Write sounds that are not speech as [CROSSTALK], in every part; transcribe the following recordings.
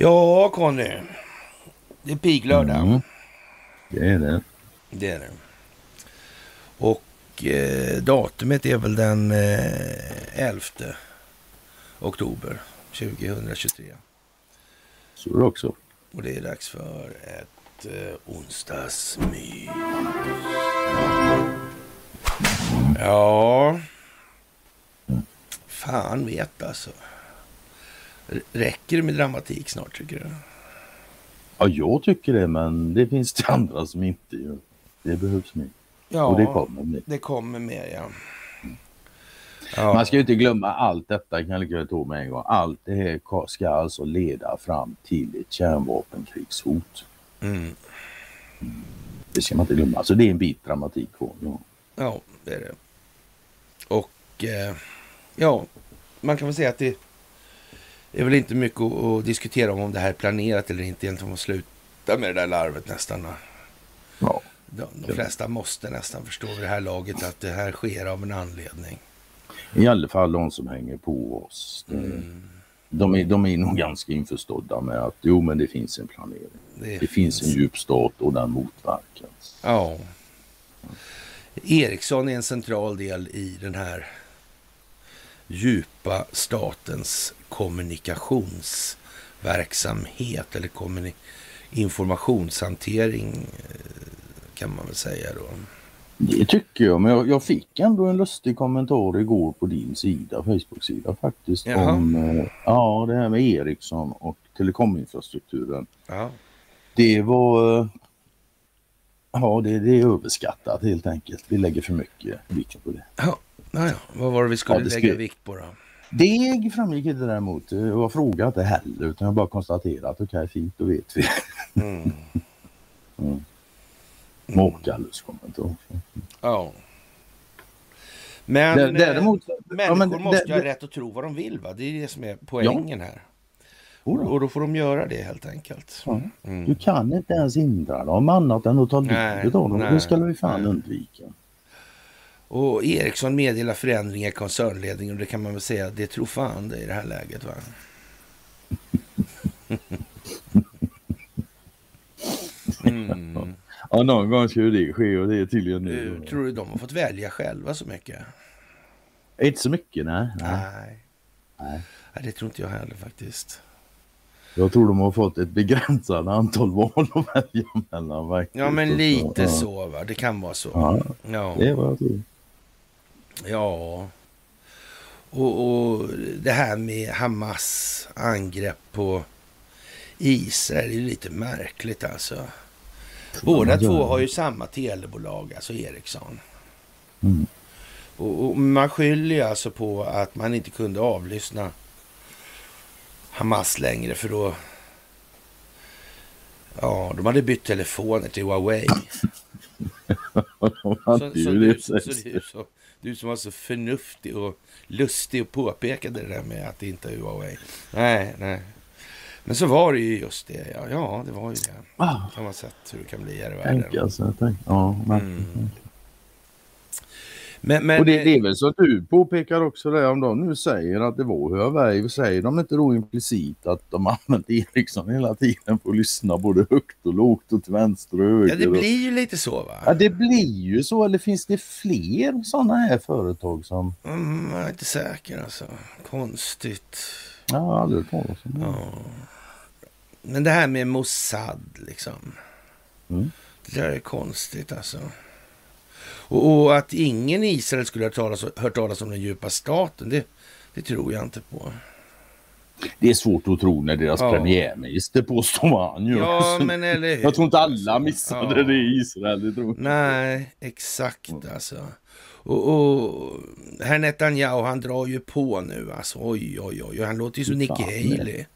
Ja, Conny. Det är piglördag. Mm. Det är det. Det är det. Och eh, datumet är väl den eh, 11 oktober 2023. Så är det också. Och det är dags för ett eh, onsdagsmys. Ja. Fan vet alltså. Räcker det med dramatik snart tycker du? Ja, jag tycker det, men det finns det andra som inte gör. Det behövs mer. Ja, och det kommer mer. Det kommer mer, ja. ja. Man ska ju inte glömma allt detta, kan jag lika ta med en gång. Allt det här ska alltså leda fram till ett kärnvapenkrigshot. Mm. Det ska man inte glömma. Alltså det är en bit dramatik kvar. Ja. ja, det är det. Och eh, ja, man kan väl säga att det är väl inte mycket att, diskutera om, om det här är planerat eller inte. Egentligen att sluta med det där larvet nästan. Ja. De, de flesta måste nästan förstå vid det här laget att det här sker av en anledning. I alla fall de som hänger på oss. Mm. De, är, de är nog ganska införstådda med att jo men det finns en planering. Det, det finns en djup stat och den motverkas. Ja. Ericsson är en central del i den här djupa statens kommunikationsverksamhet eller kommuni informationshantering eh, kan man väl säga då. Det tycker jag, men jag, jag, fick ändå en lustig kommentar igår på din sida, Facebook-sida faktiskt, Jaha. om eh, ja, det här med Ericsson och telekominfrastrukturen. Ja. Det var, eh, ja det, det, är överskattat helt enkelt. Vi lägger för mycket vikt på det. Ja, ja, vad var det vi skulle ja, det lägga vikt på då? Det framgick inte däremot. Jag frågade inte heller utan jag bara konstaterat att okej, okay, fint, då vet vi. Mm. [LAUGHS] mm. Måkallus kommentar. Ja. Men däremot, människor ja, men, måste ju ha rätt att tro vad de vill. Va? Det är det som är poängen ja. här. Och, då får de göra det helt enkelt. Mm. Du kan inte ens hindra dem annat än att ta livet av dem. Det ska vi fan nej. undvika. Och Ericsson meddelar förändringar i koncernledningen och det kan man väl säga, det tror fan det i det här läget va? Mm. Ja, någon gång ska ju det ske och det är tydligen nu. Tror du de har fått välja själva så mycket? Inte så mycket, nej. Nej. nej. nej. det tror inte jag heller faktiskt. Jag tror de har fått ett begränsat antal val att välja mellan. Ja, men lite så, så va. Det kan vara så. Ja, ja. det är vad jag tror. Ja, och, och det här med Hamas angrepp på Israel är lite märkligt alltså. Båda två har ju samma telebolag, alltså Ericsson. Mm. Och, och, man skyller alltså på att man inte kunde avlyssna Hamas längre för då... Ja, de hade bytt telefoner till Huawei. [LAUGHS] så, så, du, så, så, du som var så förnuftig och lustig och påpekade det där med att det inte är Huawei. Nej, nej. Men så var det ju just det. Ja, ja det var ju det. Ah. Kan man sett hur det kan bli här i världen. Tänk alltså, tänk. Ja, men, mm. Men, men, och det, det, är väl så att du påpekar också det om de nu säger att det var Huawei. Säger de inte då implicit att de använt Ericsson hela tiden för att lyssna både högt och lågt och till vänster och höger? Ja, det blir ju lite så va? Ja, det blir ju så. Eller finns det fler sådana här företag som... Mm, jag är inte säker alltså. Konstigt. Ja, aldrig hört talas om det. Ja. Men det här med Mossad liksom. Mm. Det där är konstigt alltså. Och, och, att ingen i Israel skulle ha hört talas, hört talas om den djupa staten, det, det tror jag inte på. Det är svårt att tro när deras ja. premiärminister påstår han ju. Ja, men eller hur? Jag tror inte alla missade ja. det i Israel. Det tror Nej, exakt mm. alltså. Och, och herr Netanyahu, han drar ju på nu alltså. Oj, oj, oj. Han låter ju som Nicky Haley. [LAUGHS]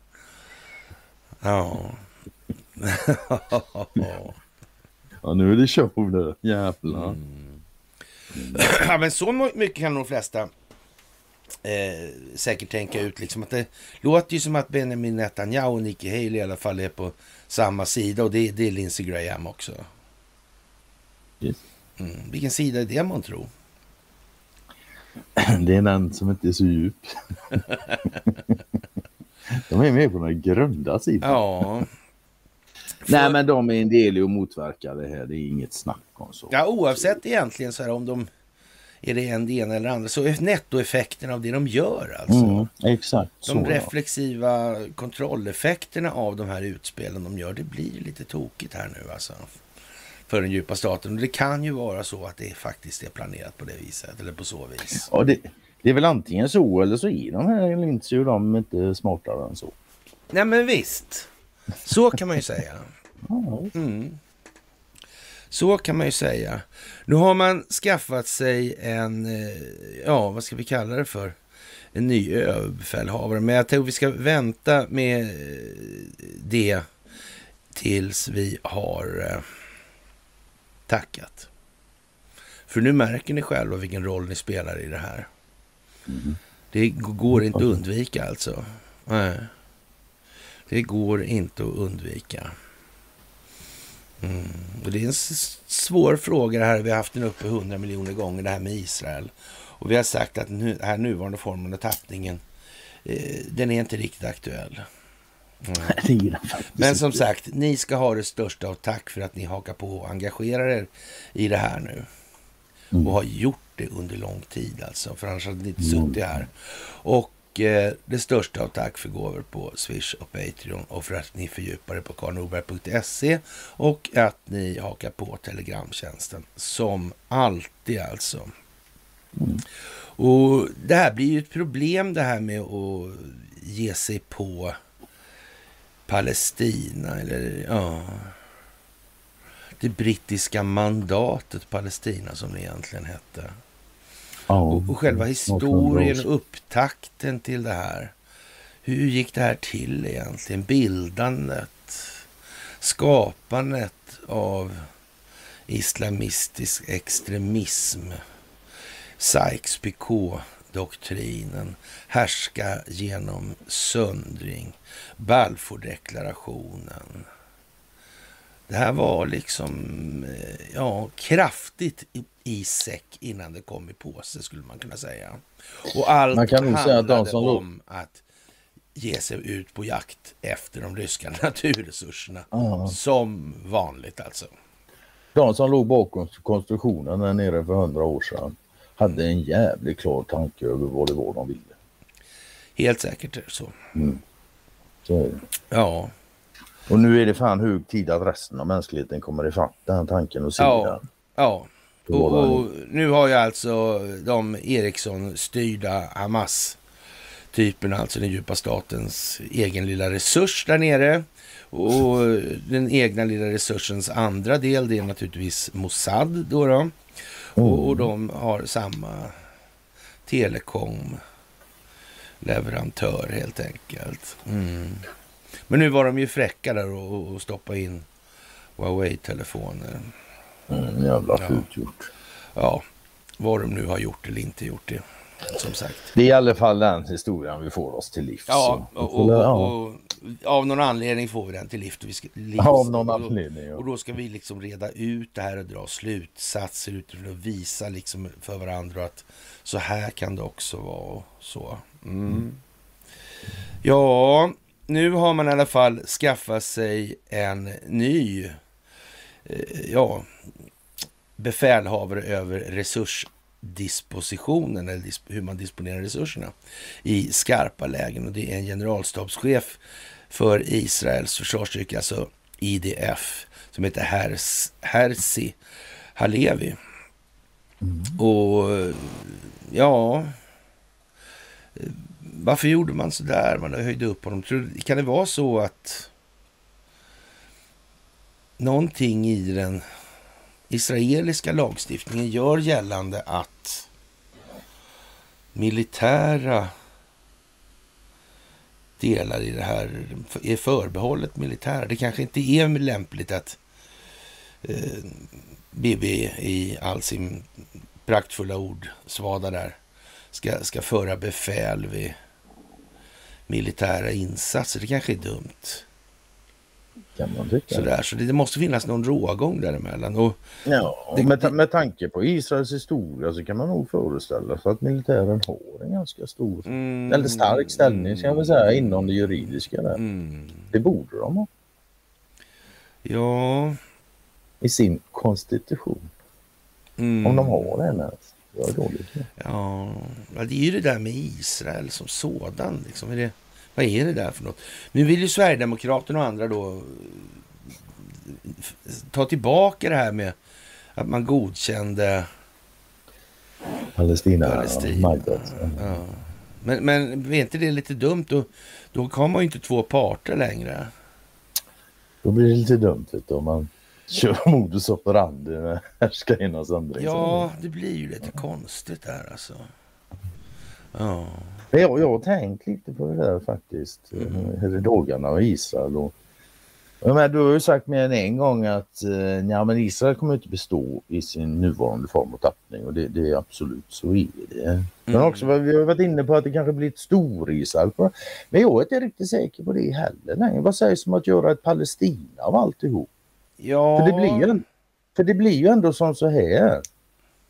[LAUGHS] Ja. ja, nu är det show nu. Jävlar. Mm. [CLEARS THROAT] ja, men så mycket kan de flesta eh, säkert tänka ut. Liksom att det låter ju som att Benjamin Netanyahu och Nikki Haley i alla fall är på samma sida och det, det är Lindsey Graham också. Yes. Mm. Vilken sida är det man tror? [CLEARS THROAT] Det är den som inte är så djup. [LAUGHS] de är med på den grunda sidan. Ja. För... Nej men de är en del i att motverka det här. Det är inget snack om så. Ja oavsett egentligen så här om de är det en det ena eller andra så är nettoeffekten av det de gör alltså. Mm, exakt. De så, reflexiva ja. kontrolleffekterna av de här utspelen de gör, det blir lite tokigt här nu alltså. För den djupa staten. Och det kan ju vara så att det faktiskt är planerat på det viset eller på så vis. Ja, det, det är väl antingen så eller så är de här Lindsey och de inte smartare än så. Nej men visst. Så kan man ju säga. Mm. Så kan man ju säga. Nu har man skaffat sig en, eh, ja vad ska vi kalla det för? En ny överbefälhavare. Men jag tror vi ska vänta med eh, det tills vi har eh, tackat. För nu märker ni själva vilken roll ni spelar i det här. Mm. Det går inte att undvika alltså. Nej. Det går inte att undvika. Mm. Och det är en svår fråga det här. Vi har haft den uppe hundra miljoner gånger, det här med Israel. Och vi har sagt att den här nuvarande formen av tappningen, eh, den är inte riktigt aktuell. Mm. [LAUGHS] Men som sagt, ni ska ha det största av tack för att ni hakar på och engagerar er i det här nu. Mm. Och har gjort det under lång tid alltså, för annars hade ni inte mm. suttit här. Och Eh, det största av tack för gåvor på Swish och Patreon och för att ni fördjupar er på karlnorberg.se och att ni hakar på Telegramtjänsten som alltid alltså. Mm. Och det här blir ju ett problem det här med att ge sig på Palestina eller ja, det brittiska mandatet Palestina som det egentligen hette. Och, och själva historien och upptakten till det här. Hur gick det här till egentligen? Bildandet, skapandet av islamistisk extremism, Sykes-Picot-doktrinen, härska genom söndring, Balfourdeklarationen. Det här var liksom eh, ja, kraftigt i säck innan det kom i påse skulle man kunna säga. Och allt man kan handlade säga att som om att ge sig ut på jakt efter de ryska [LAUGHS] naturresurserna. Aha. Som vanligt alltså. De som låg bakom konstruktionen där nere för hundra år sedan hade en jävligt klar tanke över vad det var de ville. Helt säkert är det så. Mm. Så är det. Ja. Och nu är det fan hög tid att resten av mänskligheten kommer ifatt den tanken och ser ja. den. Ja, och, och, nu har ju alltså de Ericsson-styrda Hamas-typerna, alltså den djupa statens egen lilla resurs där nere. Och den egna lilla resursens andra del, det är naturligtvis Mossad då. då. Mm. Och, och, de har samma telekom-leverantör helt enkelt. Mm. Men nu var de ju fräcka där och, och stoppa in Huawei-telefoner. Mm, jävla fult ja. gjort. Ja, vad de nu har gjort eller inte gjort det. Som sagt. Det är i alla fall den historien vi får oss till livs. Ja, och, och, och, och, av någon anledning får vi den till lift. Vi ska, livs, av någon anledning, ja. Och då ska vi liksom reda ut det här och dra slutsatser utifrån och visa liksom för varandra att så här kan det också vara. Så. Mm. Mm. Ja, nu har man i alla fall skaffat sig en ny eh, ja, befälhavare över resursdispositionen, eller hur man disponerar resurserna i skarpa lägen. Och det är en generalstabschef för Israels försvarsstyrka, alltså IDF, som heter Hers, Herzi Halevi. Mm. Och ja, varför gjorde man så där? Man höjde upp honom. Kan det vara så att någonting i den israeliska lagstiftningen gör gällande att militära delar i det här är förbehållet militära. Det kanske inte är lämpligt att eh, BB i all sin praktfulla ordsvada där ska, ska föra befäl vid militära insatser. Det kanske är dumt. Kan man tycka. Sådär, så det, måste finnas någon rågång däremellan. Och ja, det, med, med tanke på Israels historia så kan man nog föreställa sig att militären har en ganska stor, mm, eller stark ställning ska väl säga inom det juridiska där. Mm. Det borde de ha. Ja. I sin konstitution. Mm. Om de har den ens. Dåligt. Ja, det är ju det där med Israel som sådan. Liksom. Är det, vad är det där för något? Nu vill ju Sverigedemokraterna och andra då ta tillbaka det här med att man godkände Palestina. Palestina. Ja. Men, men är inte det lite dumt? Då, då har man ju inte två parter längre. Då blir det lite dumt vet du, om man kör [LAUGHS] modus operandi med härskarnas ändring. Ja, det blir ju lite konstigt där alltså. Ja. Jag, jag har tänkt lite på det där faktiskt. Mm. Dagarna och Israel. Och, men, du har ju sagt mer än en gång att eh, ja, men Israel kommer inte bestå i sin nuvarande form och tappning och det, det är absolut så är det. Mm. Men också vi har varit inne på att det kanske blir ett stor-Israel. Men jag är inte riktigt säker på det heller. Nej, vad sägs om att göra ett Palestina av alltihop? Ja. För det blir för det blir ju ändå som så här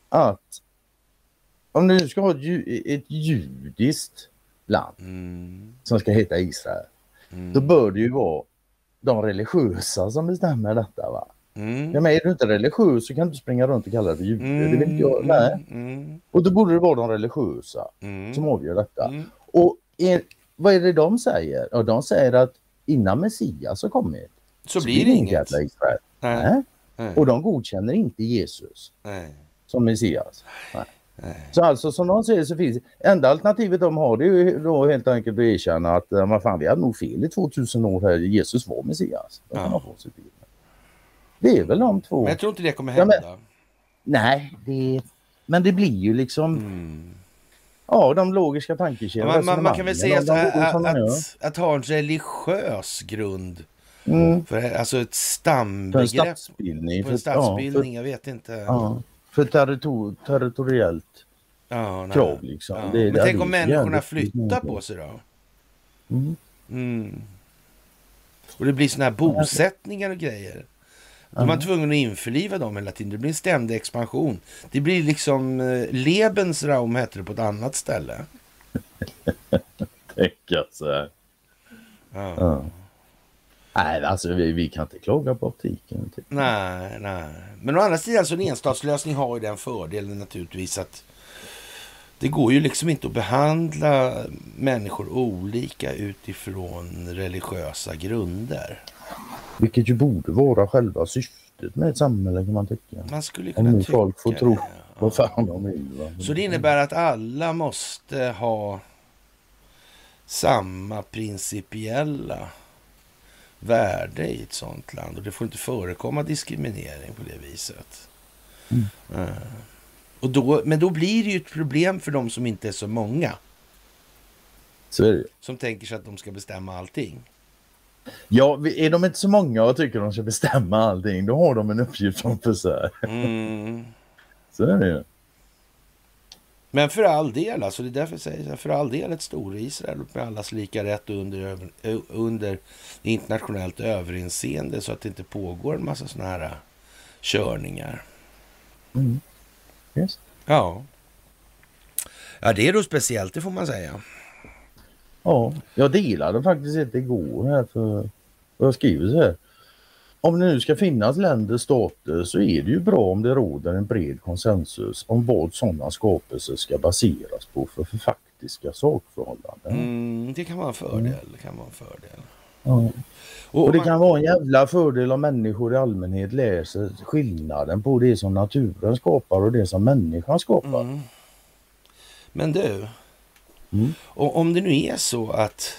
att om du ska ha ett, ett judiskt land mm. som ska heta Israel. Mm. Då bör det ju vara de religiösa som bestämmer detta. va? Mm. Ja, men är du inte religiös så kan du springa runt och kalla dig för jude. Mm. Det vill inte jag. Nej. Mm. Och då borde det vara de religiösa mm. som avgör detta. Mm. Och är, vad är det de säger? Ja, de säger att innan Messias har kommit så, så blir det inget. Israel. Nej. Nej. Och de godkänner inte Jesus Nej. som Messias. Nej. Så alltså som de säger så finns enda alternativet de har det är ju då helt enkelt att erkänna att man fan, vi hade nog fel i 2000 år här. Jesus var Messias. Ja. Det är väl de två. Men jag tror inte det kommer hända. Ja, men, nej, det, men det blir ju liksom mm. Ja, de logiska tankekedjorna. Man, man, man, kan väl säga så här, att, att, att, ha en religiös grund. Mm. För, alltså ett stambegrepp. För en statsbildning. För en statsbildning, ja, för, jag vet inte. Ja för territor territoriellt ja, krav. Liksom. Ja. Det, Men tänk om människorna flyttar på sig då? Mm. Mm. Och det blir sådana här bosättningar och grejer. Då är man tvungen att införliva dem hela tiden. Det blir en ständig expansion. Det blir liksom eh, Lebensraum heter det på ett annat ställe. [LAUGHS] Tänka så här. Ja. Ja. Nej, alltså vi, vi, kan inte klaga på optiken. Typ. Nej, nej. Men å andra sidan så en enstatslösning har ju den fördelen naturligtvis att det går ju liksom inte att behandla människor olika utifrån religiösa grunder. Vilket ju borde vara själva syftet med ett samhälle kan man tycka. Man skulle kunna Om tycka folk får tro vad fan de vill. Va? Så det innebär att alla måste ha samma principiella värde i ett sådant land och det får inte förekomma diskriminering på det viset. Mm. Uh. Och då, men då blir det ju ett problem för de som inte är så många. Så. Som tänker sig att de ska bestämma allting. Ja, är de inte så många och tycker de ska bestämma allting, då har de en uppgift framför sig. Mm. Så är det ju. Men för all del, alltså det är därför jag säger för all del ett stor-Israel med allas lika rätt under, under internationellt överinseende så att det inte pågår en massa sådana här äh, körningar. Mm. Yes. Ja. Ja, det är då speciellt, det får man säga. Ja, jag delade faktiskt inte igår här för jag skriver så här om det nu ska finnas länder, stater, så är det ju bra om det råder en bred konsensus om vad sådana skapelser ska baseras på för, för faktiska sakförhållanden. Mm, det kan vara en fördel. Mm. Kan vara en fördel. Ja. Och, och, det man... kan vara en jävla fördel om människor i allmänhet läser skillnaden på det som naturen skapar och det som människan skapar. Mm. Men du, mm. om det nu är så att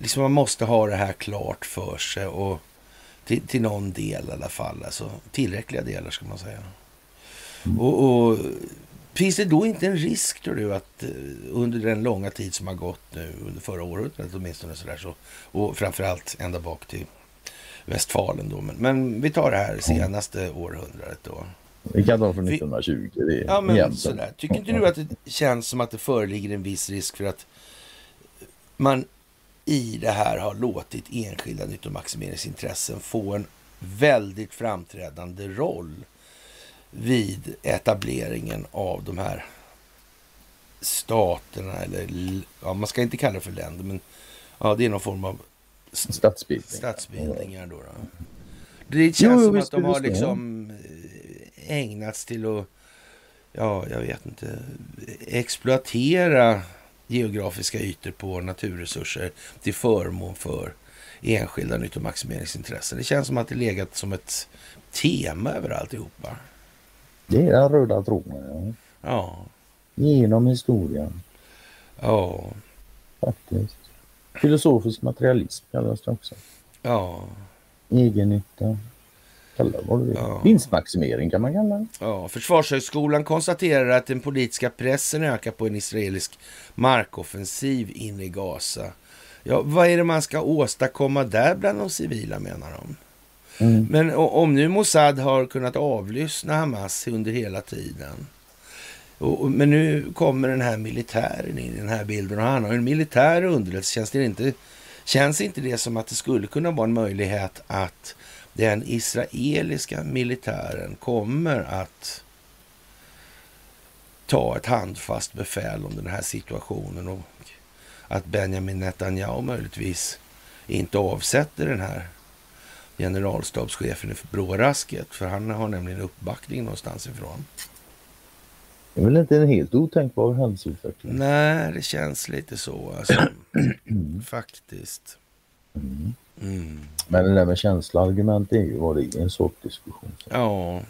liksom man måste ha det här klart för sig och till, till någon del i alla fall. Alltså tillräckliga delar ska man säga. Mm. Och, och, finns det då inte en risk tror du att uh, under den långa tid som har gått nu under förra århundradet åtminstone sådär så och framförallt ända bak till Westfalen då. Men, men vi tar det här senaste mm. århundradet då. Vi kan ta från 1920. Det är ja, men sådär. Tycker inte du att det känns som att det föreligger en viss risk för att man i det här har låtit enskilda nyttomaximeringsintressen få en väldigt framträdande roll vid etableringen av de här staterna eller ja, man ska inte kalla det för länder, men ja, det är någon form av statsbildning. statsbildningar. Då, då. Det känns jo, som att de har liksom eh, ägnats till att, ja, jag vet inte, exploatera geografiska ytor på naturresurser till förmån för enskilda nyttomaximeringsintressen. Det känns som att det legat som ett tema över alltihopa. Det är den röda tråden, ja. ja. Genom historien. Ja. Faktiskt. Filosofisk materialism kallas det också. Ja. Egennytta. Kalla vad. Ja. Vinstmaximering kan man kalla det. Ja, Försvarshögskolan konstaterar att den politiska pressen ökar på en israelisk markoffensiv in i Gaza. Ja, vad är det man ska åstadkomma där bland de civila menar de? Mm. Men om nu Mossad har kunnat avlyssna Hamas under hela tiden. Och, men nu kommer den här militären in i den här bilden och han har en militär underrättelsetjänst. Inte, känns inte det som att det skulle kunna vara en möjlighet att den israeliska militären kommer att ta ett handfast befäl om den här situationen och att Benjamin Netanyahu möjligtvis inte avsätter den här generalstabschefen i brårasket. För han har nämligen uppbackning någonstans ifrån. Det är väl inte en helt otänkbar händelseutveckling? Nej, det känns lite så alltså. [CLEARS THROAT] Faktiskt. Mm. Mm. Men det där med känsloargument är ju vad det är en sorts diskussion. Så. Ja,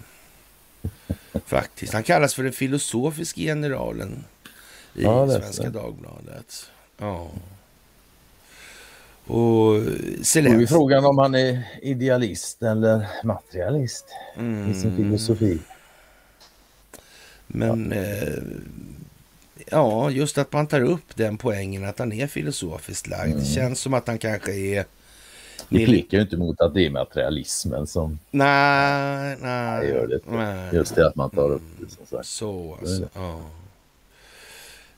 faktiskt. Han kallas för den filosofiska generalen i ja, Svenska Dagbladet. Ja. Och Zelensky... är frågan om han är idealist eller materialist mm. i sin mm. filosofi. Men ja. Eh, ja, just att man tar upp den poängen att han är filosofiskt lagd. Mm. Det känns som att han kanske är... Det pekar ju inte mot att det är materialismen som... Nej, nej. Gör det. Nej. Just det att man tar upp det. Som sagt. Så alltså, ja.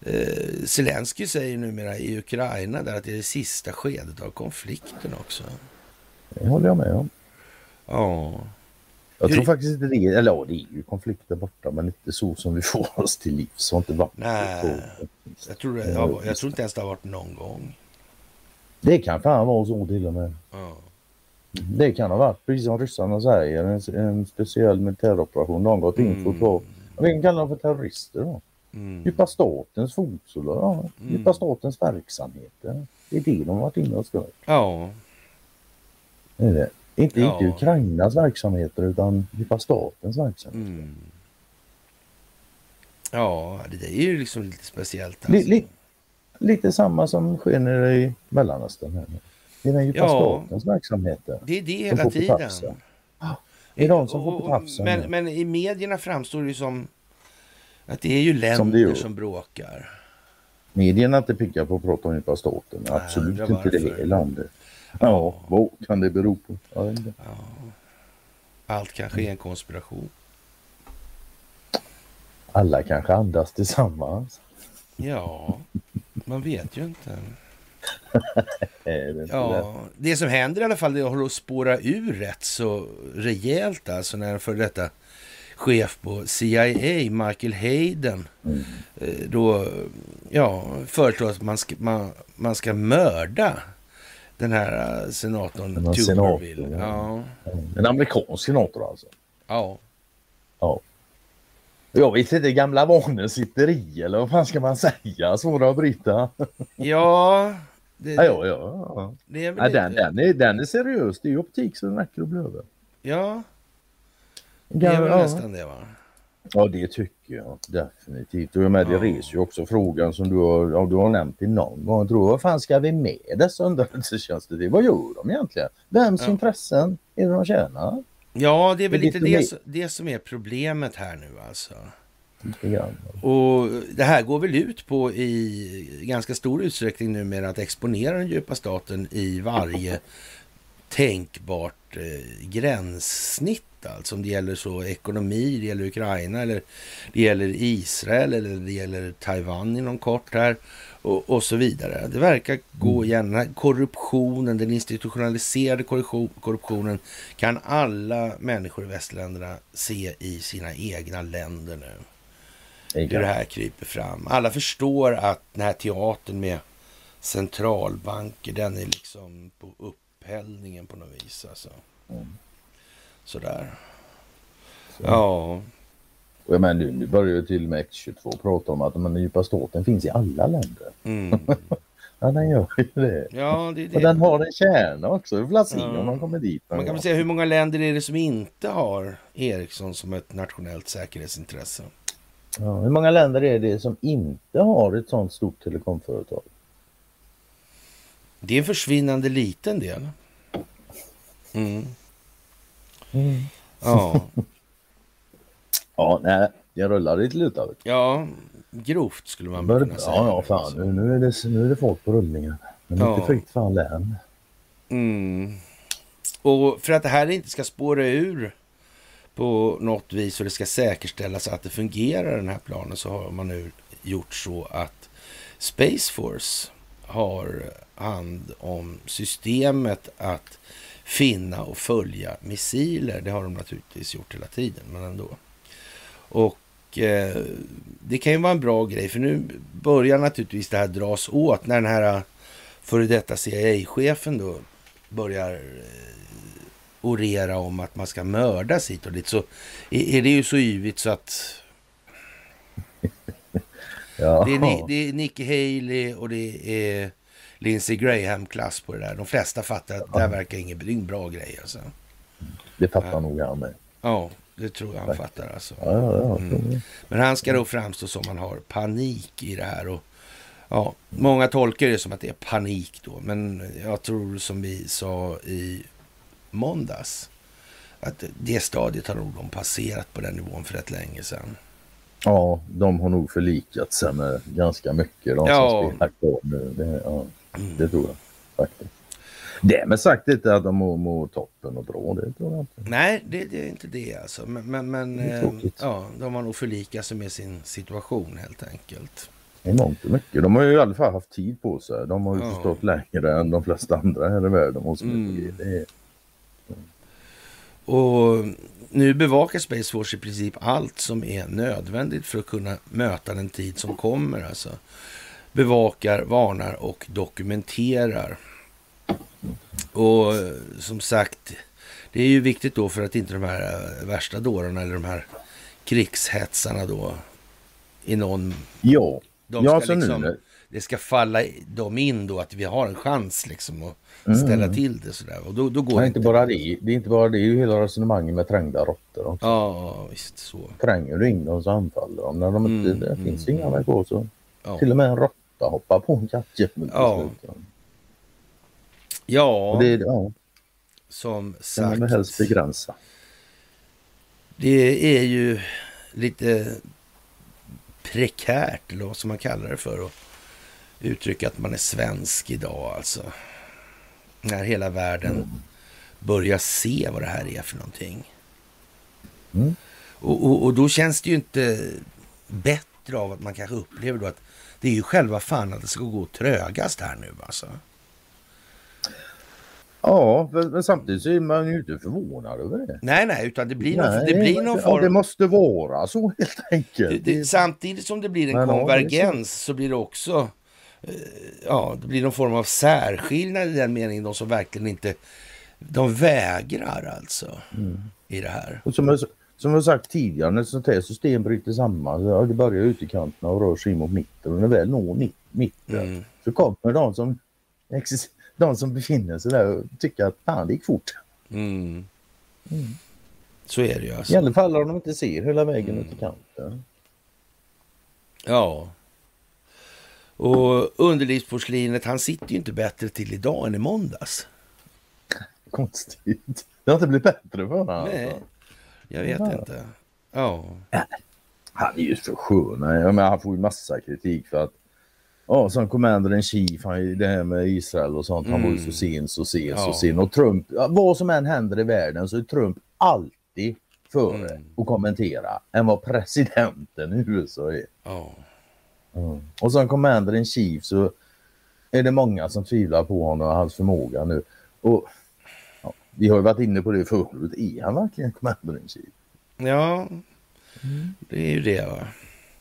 Eh, Zelensky säger numera i Ukraina där att det är det sista skedet av konflikten också. Det håller jag med om. Ja. Jag tror faktiskt inte det, eller ja, det är ju konflikter borta men inte så som vi [LAUGHS] får oss till livs. Har inte varit Nej, jag tror, det, jag, jag tror inte ens det har varit någon gång. Det kan fan vara så till och med. Ja. Det kan ha varit, precis som ryssarna säger, en, en speciell militäroperation. De har gått in för att ta, vi kan kalla dem för terrorister då. Mm. Djupa statens fotsoldater, ja. Mm. Djupa statens verksamheter. Det är det de har varit inne och stört. Ja. Det är det. Inte, ja. inte Ukrainas verksamheter utan djupa statens verksamheter. Mm. Ja, det är ju liksom lite speciellt. Alltså. Li, li, lite samma som sker nere i Mellanöstern. Det är den djupa ja, statens verksamheter. Det är det hela tiden. Det är de som får på tafsen. Men, men i medierna framstår det som att det är ju länder som, som bråkar. Medierna är inte pigga på att prata om djupa staten. Absolut inte det hela landet. Ja, vad kan det bero på? Ja. Allt kanske är en konspiration. Alla kanske andas tillsammans. Ja, [LAUGHS] man vet ju inte. [LAUGHS] det ja, det som händer i alla fall det håller att spåra ur rätt så rejält alltså när för detta chef på CIA, Michael Hayden, mm. då ja, föreslår att man ska, man, man ska mörda den här uh, senatorn Tuberville. Ja. En amerikansk senator alltså? Ja. Ja. Jag vet inte, gamla vanor sitter i eller vad fan ska man säga? Svåra att bryta. Ja. Det, ja, ja, ja. Det är ja den, den, är, den är seriös. Det är optik så den räcker och blöder. Ja. Det är väl ja. nästan det va? Ja det tycker jag definitivt. Och med, det ja. reser ju också frågan som du har, ja, du har nämnt i någon gång. Jag tror, vad fan ska vi med dessa underrättelsetjänster Vad gör de egentligen? Vems ja. intressen är det de tjänar? Ja, det är väl lite det, det som är problemet här nu alltså. Och det här går väl ut på i ganska stor utsträckning numera att exponera den djupa staten i varje tänkbart eh, gränssnitt. Alltså om det gäller så ekonomi, det gäller Ukraina eller det gäller Israel eller det gäller Taiwan inom kort här och, och så vidare. Det verkar gå mm. igen. Korruptionen, den institutionaliserade korruptionen kan alla människor i västländerna se i sina egna länder nu. Hur det här kryper fram. Alla förstår att den här teatern med centralbanker, den är liksom på upphällningen på något vis. Alltså. Mm. Sådär. Så. Ja. Och men nu, nu börjar ju till och med X22 prata om att den djupa staten finns i alla länder. Mm. [LAUGHS] ja, den gör ju det. Ja, det, det. Och den har en kärna också. Vi får se ja. om man kommer dit. Man kan väl säga hur många länder är det som inte har Ericsson som ett nationellt säkerhetsintresse? Ja, hur många länder är det som inte har ett sådant stort telekomföretag? Det är en försvinnande liten del. Mm. Mm. Ja. [LAUGHS] ja, nej, det rullar lite luta. Ja, grovt skulle man Bör, kunna säga. Ja, ja fan. Nu, nu, är det, nu är det folk på rullningen. Men ja. inte fritt fall än. Mm. Och för att det här inte ska spåra ur på något vis och det ska säkerställas att det fungerar den här planen så har man nu gjort så att Space Force har hand om systemet att finna och följa missiler. Det har de naturligtvis gjort hela tiden, men ändå. Och eh, det kan ju vara en bra grej, för nu börjar naturligtvis det här dras åt när den här före detta CIA-chefen då börjar eh, orera om att man ska mördas hit och dit så är det ju så yvigt så att [LAUGHS] ja. det, är, det är Nicky Haley och det är Lindsey Graham-klass på det där. De flesta fattar att det här verkar ingen, ingen bra grej alltså. Det fattar ja. nog han med. Ja, det tror jag han fattar alltså. Mm. Men han ska då framstå som han har panik i det här. Och, ja, många tolkar det som att det är panik då. Men jag tror som vi sa i måndags. Att det stadiet har nog de passerat på den nivån för rätt länge sedan. Ja, de har nog förlikat sig med ganska mycket de ja. som spelar kvar nu. Det, ja, mm. det tror jag. Därmed sagt inte att de mår, mår toppen och bra, det tror jag inte. Nej, det, det är inte det alltså. Men, men, men eh, ja, de har nog förlikat sig med sin situation helt enkelt. I mångt och mycket. De har ju i alla fall haft tid på sig. De har ju ja. förstått längre än de flesta andra här i världen. Och mm. är, och nu bevakar Space Force i princip allt som är nödvändigt för att kunna möta den tid som kommer. Alltså. Bevakar, varnar och dokumenterar. Och som sagt, det är ju viktigt då för att inte de här värsta dårarna eller de här krigshetsarna då i någon... Ja, de ja, ska liksom, nu. Det ska falla dem in då att vi har en chans liksom att mm. ställa till det sådär. Och då, då går det inte bara det. Det är inte bara det, det är ju hela resonemanget med trängda råttor också. Ja, visst så. Tränger du in dem så anfaller de. När de inte, mm, det mm, finns mm. inga väg på så ja. till och med en råtta hoppar på en kattjävel. Ja. Ja. det, ja. Som sagt. Man helst begränsa. Det är ju lite prekärt, eller vad som man kallar det för, att uttrycka att man är svensk idag alltså. När hela världen mm. börjar se vad det här är för någonting. Mm. Och, och, och, då känns det ju inte bättre av att man kanske upplever då att det är ju själva fan att det ska gå trögast här nu alltså. Ja, men samtidigt så är man ju inte förvånad över det. Nej, nej, utan det blir, nej, någon, det blir någon form... Ja, det måste vara så helt enkelt. Det, det, samtidigt som det blir en men, konvergens så. så blir det också Eh, ja, det blir någon form av särskillnad i den meningen, de som verkligen inte, de vägrar alltså mm. i det här. Och som, jag, som jag sagt tidigare, när ett sånt här system bryter samman, så det börjar ute i kanterna och rör sig mot mitten och när väl når mitten mm. så kommer de som, de som befinner sig där och tycker att fan det gick fort. Mm. Mm. Så är det ju alltså. I alla fall om de inte ser hela vägen mm. ut i kanten. Ja. Och underlivsporslinet, han sitter ju inte bättre till idag än i måndags. [LAUGHS] Konstigt. Det har inte blivit bättre för honom. Nej, alltså. jag vet ja. inte. Ja. Han är ju så skön. Jag menar, han får ju massa kritik för att Ja, som commander in chief, det här med Israel och sånt. Han var ju så mm. så sen, ja. så sen. Och Trump, vad som än händer i världen så är Trump alltid före mm. att kommentera än vad presidenten i USA är. Oh. Mm. Och som commander in chief så är det många som tvivlar på honom och hans förmåga nu. Och ja, Vi har ju varit inne på det förut. Är han verkligen commander in chief? Ja, det är ju det. Va?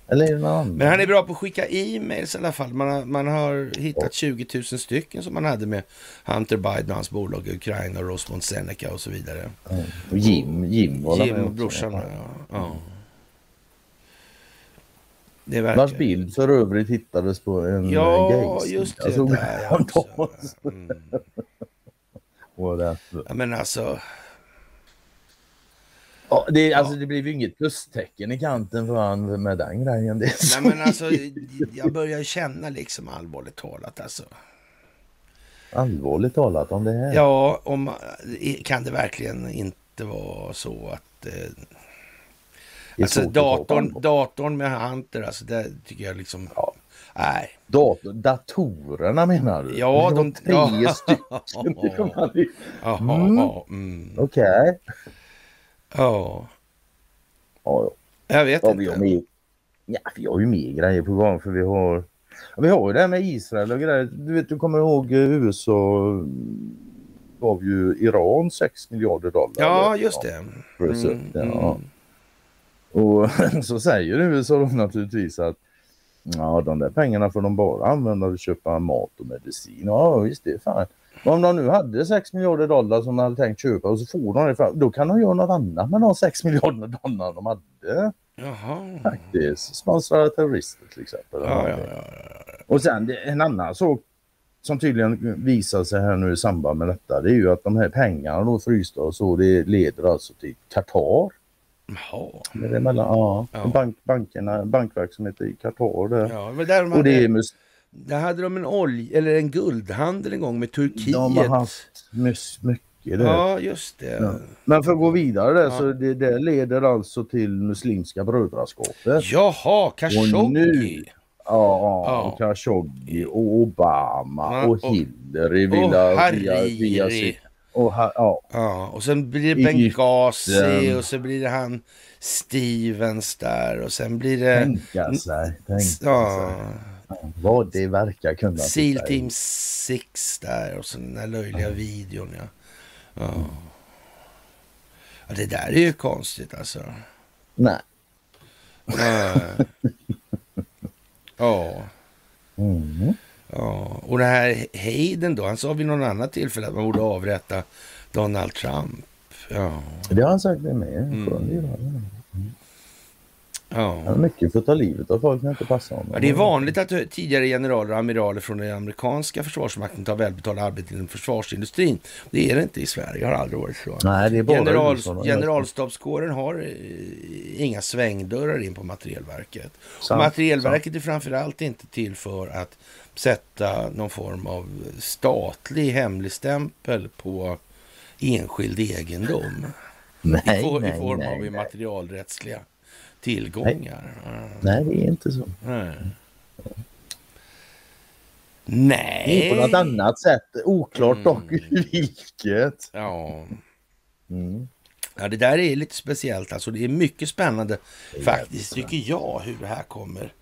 Eller någon annan? Men han är bra på att skicka e-mails i alla fall. Man har, man har hittat 20 000 stycken som man hade med Hunter Biden och hans bolag Ukraina och Rosmont Seneca och så vidare. Mm. Och Jim, Jim var Jim, brorsan. Ja. ja. Det verkar... Vars bild för övrigt hittades på en Ja, gays. just det. Alltså, där, ja, mm. [LAUGHS] ja, men alltså... Ja, det, alltså, det blev ju inget plustecken i kanten för han med den grejen. Det Nej, men alltså, jag börjar känna liksom allvarligt talat alltså. Allvarligt talat om det här? Ja, om, kan det verkligen inte vara så att... Eh, alltså datorn, datorn med Hunter, alltså det tycker jag liksom... Ja. Nej. Dator, datorerna menar du? Ja, de... Tre [LAUGHS] ja. stycken. mm. mm. Okej. Okay. Ja. Ja, Jag vet ja, inte. Vi har, med, ja, vi har ju mer grejer på gång för vi har vi har ju det här med Israel och grejer. Du vet, du kommer ihåg eh, USA gav ju Iran 6 miljarder dollar. Ja, just det. Mm, ja. Mm. Och [LAUGHS] så säger USA då naturligtvis att ja, de där pengarna får de bara använda till att köpa mat och medicin. Ja, visst det är fan. Om de nu hade 6 miljarder dollar som de hade tänkt köpa och så får de det, då kan de göra något annat med de 6 miljarder dollar de hade. Jaha. Faktiskt. Sponsra terrorister till exempel. Ja, ja, ja, och sen en annan sak som tydligen visar sig här nu i samband med detta det är ju att de här pengarna då frysta och så det leder alltså till Qatar. Jaha. Det mellan, ja, ja. Bank, bankerna, bankverksamhet i Qatar. Ja, men där och det är där hade de en olja eller en guldhandel en gång med Turkiet. De har haft mycket det. Ja, just det. Ja. Men för att gå vidare där, ja. så det, det leder alltså till Muslimska brödraskapet. Jaha, Khashoggi. Ja, ja, och Khashoggi och Obama ja, och, Hillary och Hariri. och, ja. ja, och sen blir det Benghazi och så blir det han Stevens där och sen blir det... Tänka sig, tänka ja. sig. Vad det verkar kunna Seal Team 6 där och så den där löjliga mm. videon. Ja. Ja. ja, det där är ju konstigt alltså. Nej. Ja. Mm. Ja, och den här Hayden då, han sa vid någon annat tillfälle att man borde avrätta Donald Trump. Ja. Det har han sagt det med. Mm. Ja. mycket för att ta livet av folk när inte passar honom. Ja, det är vanligt att tidigare generaler och amiraler från den amerikanska försvarsmakten tar välbetalda arbete inom försvarsindustrin. Det är det inte i Sverige, det har aldrig varit så. Nej, det är bara General, generalstabskåren har eh, inga svängdörrar in på materielverket. Sant, materielverket sant. är framförallt inte till för att sätta någon form av statlig hemligstämpel på enskild egendom. Nej, I, for, nej, i form nej, av nej. materialrättsliga tillgångar. Nej, Nej det är inte så. Nej. Nej. På något annat sätt. Oklart mm. dock vilket. Ja. Mm. Ja, det där är lite speciellt. Alltså, det är mycket spännande är faktiskt, tycker jag, hur det här kommer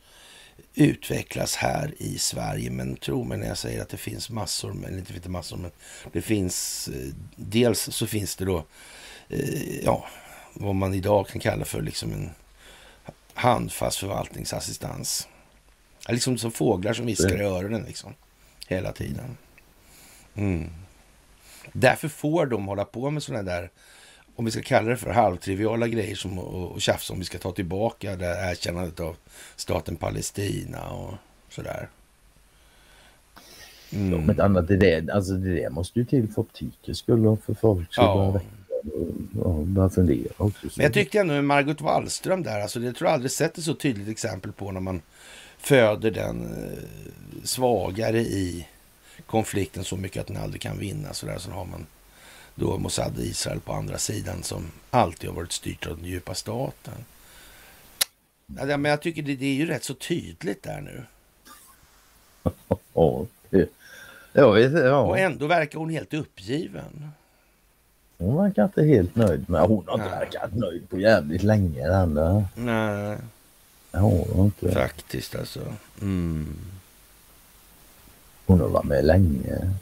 utvecklas här i Sverige. Men tro mig när jag säger att det finns massor, men inte inte massor, men det finns, eh, dels så finns det då, eh, ja, vad man idag kan kalla för liksom en handfast förvaltningsassistans. Liksom som fåglar som viskar i öronen liksom. Hela tiden. Mm. Därför får de hålla på med sådana där, om vi ska kalla det för halvtriviala grejer som och, tjafs om vi ska ta tillbaka det erkännandet av staten Palestina och sådär. Mm. Ja, men annat, det, där, alltså det där måste ju till för optikens skull och för folk som ja börja fundera också. Men jag tyckte ändå med Margot Wallström där, alltså det tror jag aldrig sett ett så tydligt exempel på när man föder den eh, svagare i konflikten så mycket att den aldrig kan vinna. Så där så har man då Mossad Israel på andra sidan som alltid har varit styrt av den djupa staten. Ja, men jag tycker det, det är ju rätt så tydligt där nu. [LAUGHS] Ja, det, jag vet, ja. Och ändå verkar hon helt uppgiven. Hon verkar inte helt nöjd med. Hon har inte verkat nöjd på jävligt länge den Nej. Det har hon inte. Faktiskt alltså. Mm. Hon har varit med länge.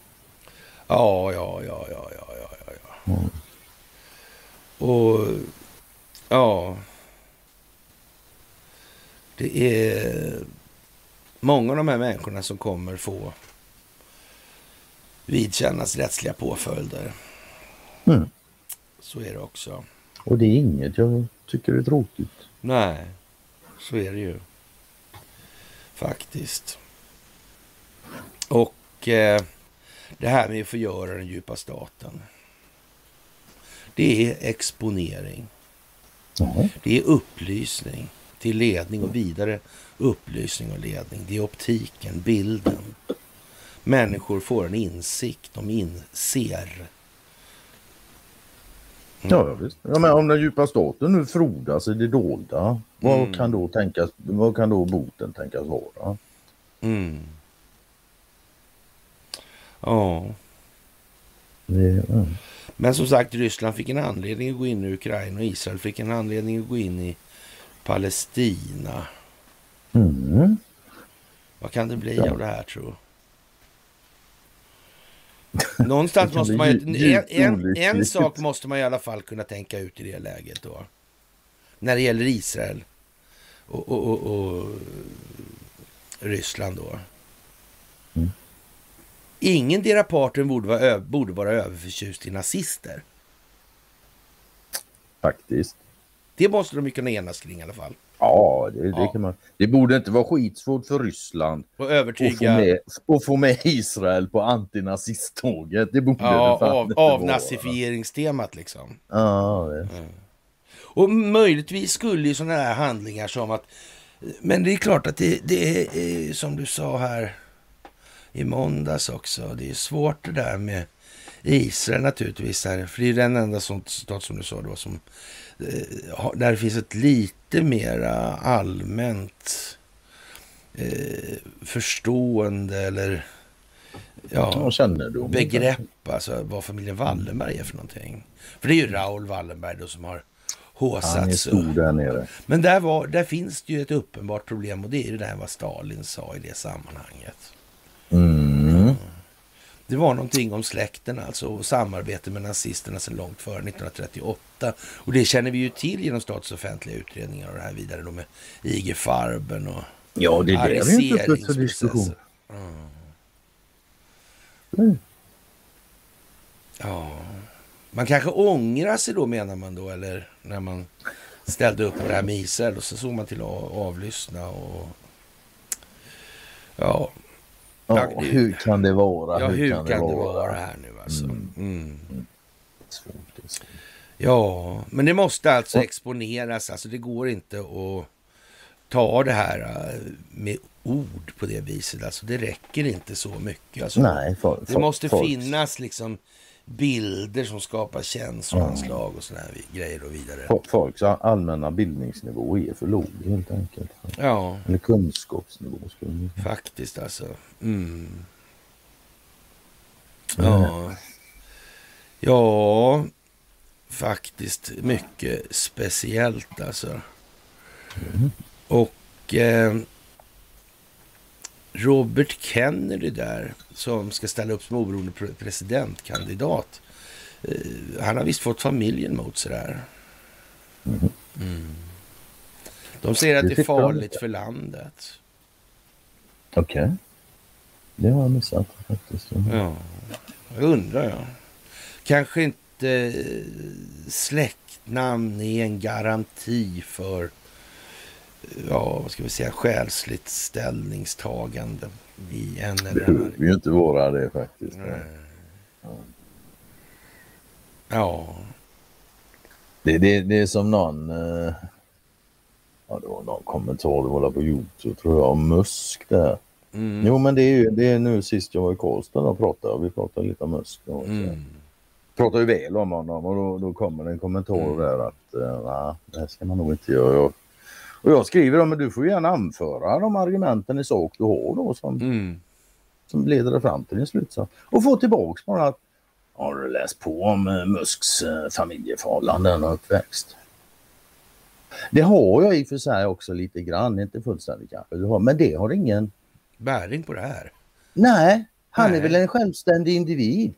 Ja, ja, ja, ja, ja, ja, ja. Mm. Och ja. Det är många av de här människorna som kommer få vidkännas rättsliga påföljder. Mm. Så är det också. Och det är inget jag tycker är tråkigt. Nej, så är det ju. Faktiskt. Och eh, det här med att förgöra den djupa staten. Det är exponering. Mm. Det är upplysning till ledning och vidare upplysning och ledning. Det är optiken, bilden. Människor får en insikt, de inser. Mm. Ja, visst. Ja, men om den djupa staten nu frodas i det dolda, vad, mm. kan då tänkas, vad kan då boten tänkas vara? Mm. Ja. Mm. Men som sagt, Ryssland fick en anledning att gå in i Ukraina och Israel fick en anledning att gå in i Palestina. Mm. Vad kan det bli ja. av det här tror [LAUGHS] Någonstans måste man ju, en, en, en, sak måste man i alla fall kunna tänka ut i det läget då. När det gäller Israel och, och, och, och Ryssland då. Mm. Ingen dera parten borde vara, borde vara överförtjust i nazister. Faktiskt. Det måste de ju kunna enas kring i alla fall. Ja, det, ja. kan man. Det borde inte vara skitsvårt för Ryssland och övertyga... att, få med, att få med Israel på antinazisttåget. Det borde ja, det av, avnazifieringstemat liksom. Ja, det. Mm. Och möjligtvis skulle ju sådana här handlingar som att... Men det är klart att det, det är som du sa här i måndags också. Det är svårt det där med Israel naturligtvis. Här, för det är den enda stat som du sa då som Eh, där det finns ett lite mera allmänt eh, förstående eller ja, begrepp, alltså vad familjen Wallenberg är för någonting. För det är ju Raoul Wallenberg då som har håsats. Han är stor där nere. Men där, var, där finns det ju ett uppenbart problem och det är ju det här vad Stalin sa i det sammanhanget. Mm. Det var någonting om släkten alltså och samarbete med nazisterna sedan långt före 1938. Och det känner vi ju till genom statsoffentliga utredningar och det här vidare då med IG Farben och Ja, det är det vi inte öppet för diskussion. Mm. Mm. Ja, man kanske ångrar sig då menar man då eller när man ställde upp på det här med Israel och så såg man till att avlyssna och ja, Ja, ja, hur kan det vara? Ja, hur, hur kan, kan, det, vara? vara här nu alltså? Mm. Mm. Ja, men det måste alltså ja. exponeras. Alltså det går inte att ta det här äh, med ord på det viset. Alltså det räcker inte så mycket. Alltså, Nej, för, det måste för, finnas liksom bilder som skapar känsloanslag mm. och sådana här grejer och vidare. Folks allmänna bildningsnivå är för låg helt enkelt. Ja. Eller kunskapsnivå. Skulle Faktiskt alltså. Mm. Ja. Ja, faktiskt mycket speciellt alltså. Mm. Och eh, Robert Kennedy där, som ska ställa upp som oberoende presidentkandidat. Eh, han har visst fått familjen mot sig där. Mm. De säger att det är farligt för landet. Okej. Okay. Det har jag missat faktiskt. Ja, jag undrar jag. Kanske inte släktnamn är en garanti för ja, vad ska vi säga, själsligt ställningstagande i en eller annan... Det behöver ju inte vara det faktiskt. Ja. ja. Det, det, det är som någon... Eh, ja, det var någon kommentar det var på Youtube tror jag om Musk där. Mm. Jo men det är ju det är nu sist jag var i Karlstad och pratade vi pratade lite om Musk. Och mm. Pratar ju väl om honom och då, då kommer en kommentar mm. där att uh, det här ska man nog inte göra. Jag och jag skriver då, men du får gärna anföra de argumenten i sak du har då som, mm. som leder det fram till en slutsats. Och få tillbaks bara att har du läst på om eh, Musks eh, familjeförhållanden och uppväxt? Det har jag i och för sig också lite grann, inte fullständigt kanske, men det har ingen bäring på det här. Nej, han Nej. är väl en självständig individ.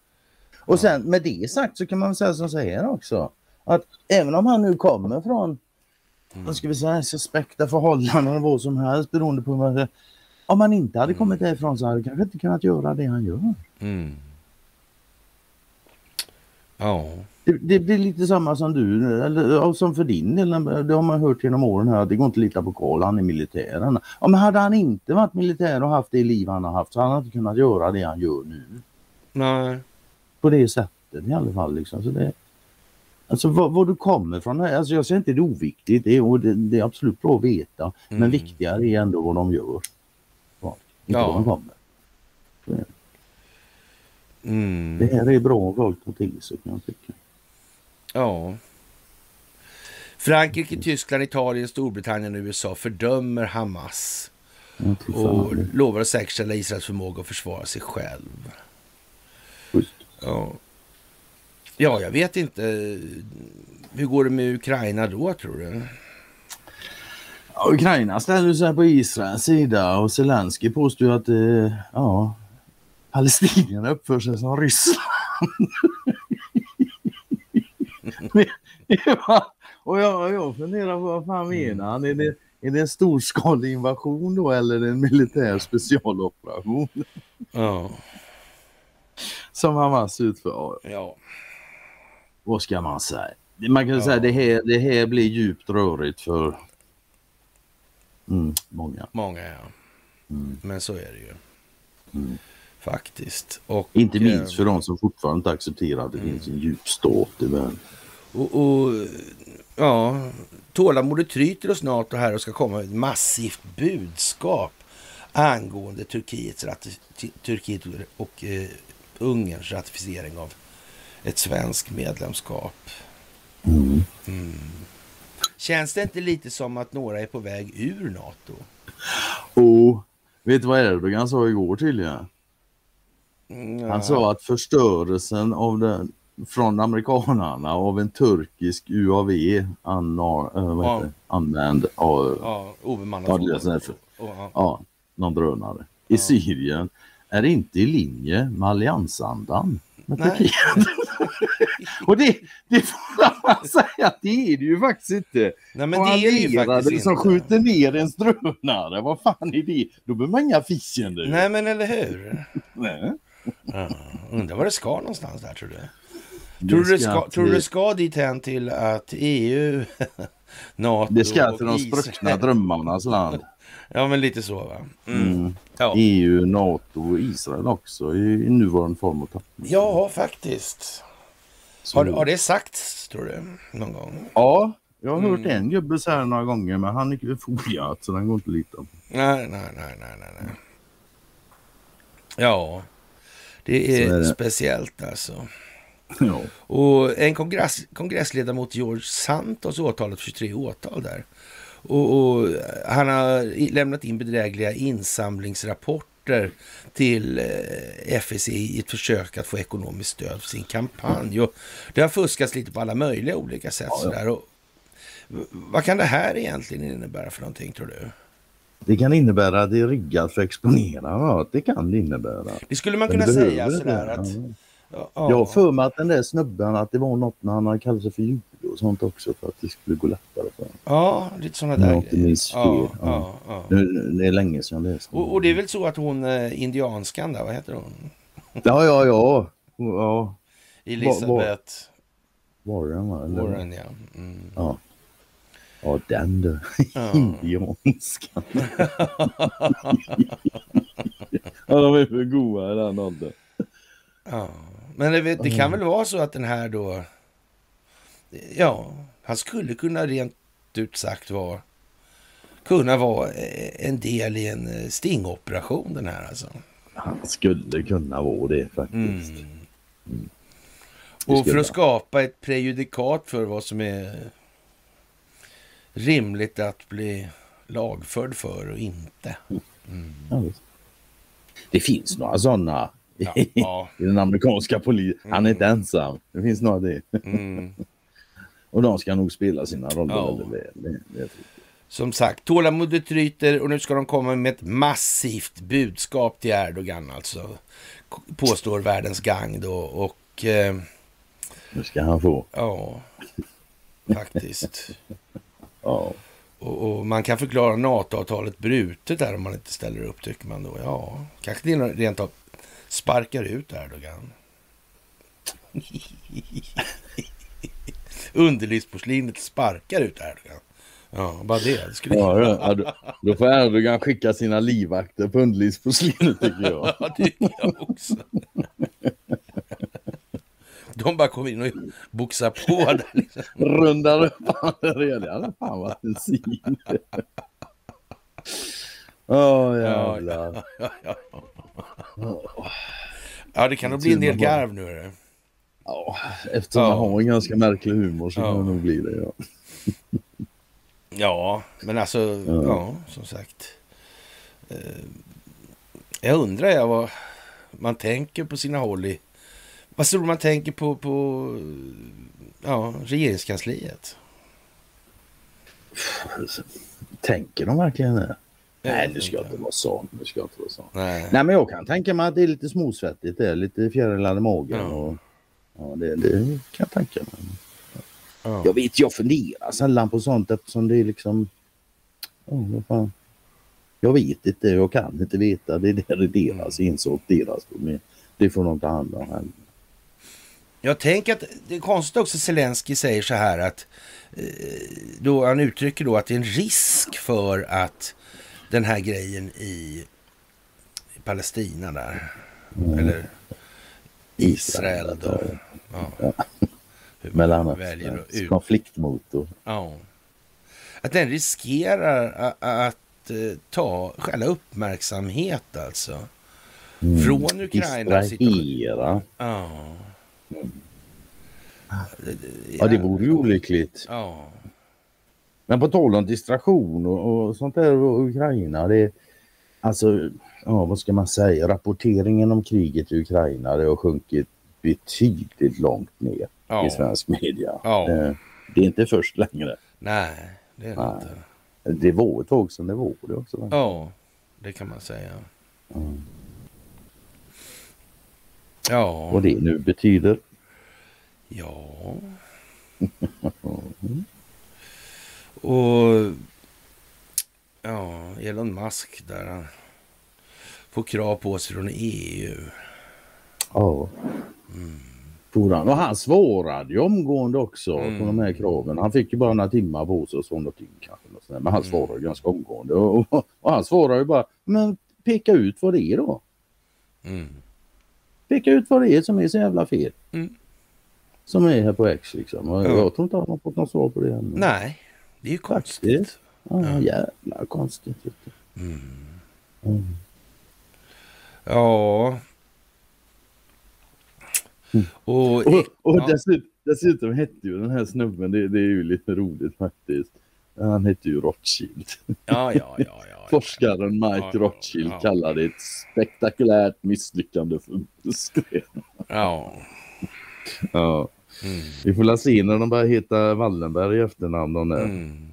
Och sen med det sagt så kan man säga som så här också. Att även om han nu kommer från mm. vad ska vi säga, suspekta förhållanden vad som helst beroende på vad Om han inte hade kommit mm. därifrån så hade han kanske inte kunnat göra det han gör. Mm. Ja. Det, det, blir lite samma som du, eller som för din del, det har man hört genom åren här, det går inte att lita på Karl, han är militären. Ja, men hade han inte varit militär och haft det liv han har haft så hade han inte kunnat göra det han gör nu. Nej. På det sättet i alla fall. Liksom. Så det, alltså var, var du kommer ifrån, alltså jag säger inte det är oviktigt, det är, det, det är absolut bra att veta. Mm. Men viktigare är ändå vad de gör. Ja, inte ja. var de kommer. Mm. Det här är bra folk att till sig kan jag tycka. Ja. Frankrike, Tyskland, Italien, Storbritannien och USA fördömer Hamas och lovar att säkerställa Israels förmåga att försvara sig själv. Ja. Ja, jag vet inte. Hur går det med Ukraina då, tror du? Ja, Ukraina ställer sig på Israels sida och Zelensky påstår att eh, ja, palestinierna uppför sig som Ryssland. [LAUGHS] och jag, jag funderar på vad fan menar han? Är det, är det en storskalig invasion då eller en militär specialoperation? Ja. Som Hamas utför. Ja. Vad ska man säga? Man kan ja. säga det här, det här blir djupt rörigt för mm, många. Många ja. Mm. Men så är det ju. Mm. Faktiskt. Och, inte minst för de som fortfarande inte accepterar att det finns en djup stat i världen. Och, och ja, tålamodet tryter snart och här och ska komma ett massivt budskap angående Turkiets, Turkiet och eh, Ungerns ratificering av ett svenskt medlemskap. Mm. Mm. Känns det inte lite som att några är på väg ur NATO? Oh, vet du vad Erdogan sa igår tydligen? Mm, Han sa att förstörelsen av den från amerikanerna av en turkisk UAV äh, vad ja. använd av ja, obemannad ja, ja. ja, någon drönare i Syrien är inte i linje med alliansandan med Turkiet. [LAUGHS] och det, det får man säga att det är det ju faktiskt inte. Nej, men det är ju faktiskt som inte. skjuter ner en drönare, vad fan är det? Då behöver man inga fiender. Nej men eller hur. [LAUGHS] Nej. Ja, undrar var det ska någonstans där tror du? Tror du, det ska, tror du det ska dit hän till att EU, [LAUGHS] NATO Det ska till de spruckna drömmarnas land. Ja, men lite så va? Mm. Mm. Ja. EU, NATO och Israel också i, nuvarande form och tappning. Ja, faktiskt. Har, har det sagts, tror du, någon gång? Ja, jag har hört mm. en gubbe säga några gånger, men han är foliat så den går inte att lita på. Nej, nej, nej, nej, nej. Ja, det är, är det. speciellt alltså. Ja. Och en kongress, kongressledamot, George Santos, åtalat 23 åtal där. Och, och, han har lämnat in bedrägliga insamlingsrapporter till eh, FEC i ett försök att få ekonomiskt stöd för sin kampanj. Och det har fuskats lite på alla möjliga olika sätt. Ja, ja. Och, vad kan det här egentligen innebära för någonting tror du? Det kan innebära att det är riggat för att exponera. Ja, det kan det innebära. Det skulle man kunna säga sådär att... Ja. Jag har för mig att den där snubben, att det var något när han kallade sig för jude och sånt också för att det skulle gå lättare för honom. Ja, lite sådana där grejer. Ja, ja, ja. Det, det är länge sedan jag läste. Och, och, det är väl så att hon, eh, indianskan där, vad heter hon? Ja, ja, ja. ja. Elisabeth Warren, va? Warren, ja. Mm. ja. Ja, den du. Ja. [LAUGHS] Indianskan. [LAUGHS] ja, de är för goda i den åldern. Ja, men det, det kan väl vara så att den här då... Ja, han skulle kunna rent ut sagt vara kunna vara en del i en eh, stingoperation den här alltså. Han skulle kunna vara det faktiskt. Mm. Mm. Och för att skapa ett prejudikat för vad som är rimligt att bli lagförd för och inte. Mm. Ja, Det finns några sådana ja, ja. [LAUGHS] i den amerikanska polisen. Han är inte mm. ensam. Det finns några det. Och de ska nog spela sina roller ja. väldigt väl. Det, det som sagt, tålamodet ryter och nu ska de komma med ett massivt budskap till Erdogan alltså. Påstår världens gang då och... Eh, nu ska han få. Ja, faktiskt. [LAUGHS] ja. Och, och, man kan förklara NATO-avtalet brutet där om man inte ställer upp tycker man då. Ja, kanske det rent av sparkar ut Erdogan. [LAUGHS] Underlivsporslinet sparkar ut Erdogan. Ja, bara det. det skulle ja, då, då får Erdogan skicka sina livvakter på underlivsporslinet tycker jag. [LAUGHS] Ja, det tycker jag också. De bara kommer in och boxar på där liksom. Rundar upp han redan. Fan vad en syn. Åh oh, jävlar. Ja, ja, ja, ja, det kan nog bli en del garv nu. Är det. Ja, eftersom ja. man har en ganska märklig humor så kan det nog bli det. Ja. Ja, men alltså, ja, ja som sagt. Eh, jag undrar jag vad man tänker på sina håll i... Vad tror man tänker på, på ja, regeringskansliet? Tänker de verkligen det? Nej, det ska inte vara så. Det ska inte vara så. Nej. Nej, men jag kan tänka mig att det är lite småsvettigt. Det är lite fjärilar i magen. Ja. Och, ja, det, det kan jag tänka mig. Ja. Jag vet, jag funderar sällan på sånt eftersom det är liksom... Oh, vad fan. Jag vet inte, jag kan inte veta. Det är deras mm. ensak, deras problem. Det får de ta hand om själva. Jag tänker att det är konstigt också Zelensky säger så här att eh, då han uttrycker då att det är en risk för att den här grejen i Palestina där, mm. eller Israel då. Ja. [LAUGHS] Mellanösterns konfliktmotor. Ja. Att den riskerar att, att eh, ta själva uppmärksamhet alltså. Mm. Från Ukraina. Distrahera. Ja. Mm. Ja, det vore ju olyckligt. Ja. Men på tal om distraktion och, och sånt där och Ukraina. Det, alltså, ja, vad ska man säga? Rapporteringen om kriget i Ukraina det har sjunkit betydligt långt ner ja. i svensk media. Ja. Det, det, är inte först längre. Nej, det är det Nej. inte. Det var ett tag sedan det var det också. Ja, det kan man säga. Mm. Ja. Vad det nu betyder. Ja. Och ja, Elon Musk där han får krav på sig från EU. Ja. Mm. Och han svarade ju omgående också mm. på de här kraven. Han fick ju bara några timmar på sig och så någonting kanske. Men han mm. svarade mm. ganska omgående. Och, och, och, han svarade ju bara, men peka ut vad det är då. Mm. Peka ut vad det är som är så jävla fel. Mm. Som är här på X liksom. Och ja. Jag tror inte han har fått något svar på det än. Nej, det är ju konstigt. Faktiskt. Ja, ja. jävla konstigt. Mm. Mm. Ja, Mm. Och, och, och ja. dessutom, dessutom hette ju den här snubben, det, det, är ju lite roligt faktiskt. Han hette ju Rothschild. Ja, ja, ja. ja [LAUGHS] Forskaren Mike Rothschild ja, kallade det ett spektakulärt misslyckande för muskler. Ja. ja. Mm. Vi får la se när de börjar heta Wallenberg i efternamn. De där. Mm.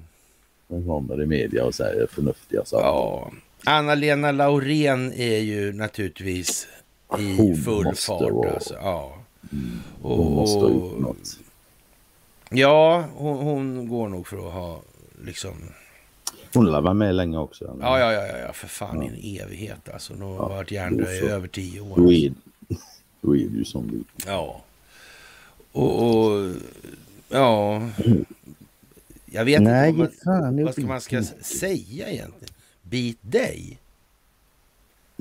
De kommer i media och säger förnuftiga saker. Ja. Anna-Lena Laurén är ju naturligtvis i Hon full fart. Alltså. Ja. Mm. Hon måste ha gjort något. Ja, hon, hon, går nog för att ha liksom... Hon lär vara med länge också. Eller? Ja, ja, ja, ja, för fan ja. i en evighet alltså. Hon har ja, varit hjärndöd i över tio år. Då är, då är det ju som det Ja. Och, och ja... Jag vet Nej, inte vad man, fan, vad ska man ska säga egentligen. Bit dig?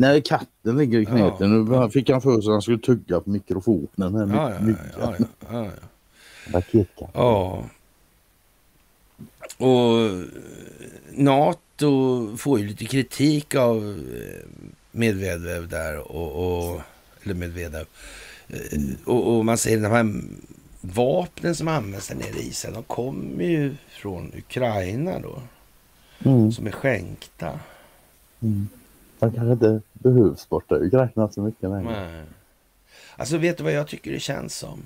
Nej, katten ligger i knät. Ja, nu fick han för sig att han skulle tugga på mikrofonen. Här, ja, ja, ja, ja, ja, ja. Ja. Och NATO får ju lite kritik av eh, Medvedev där. Och, och, eller Medvedev. Mm. Och, och, man säger att de här vapnen som används där nere i Israel, de kommer ju från Ukraina då. Mm. Som är skänkta. Mm. Han kanske inte behövs borta i räknas så mycket längre. Nej. Alltså vet du vad jag tycker det känns som?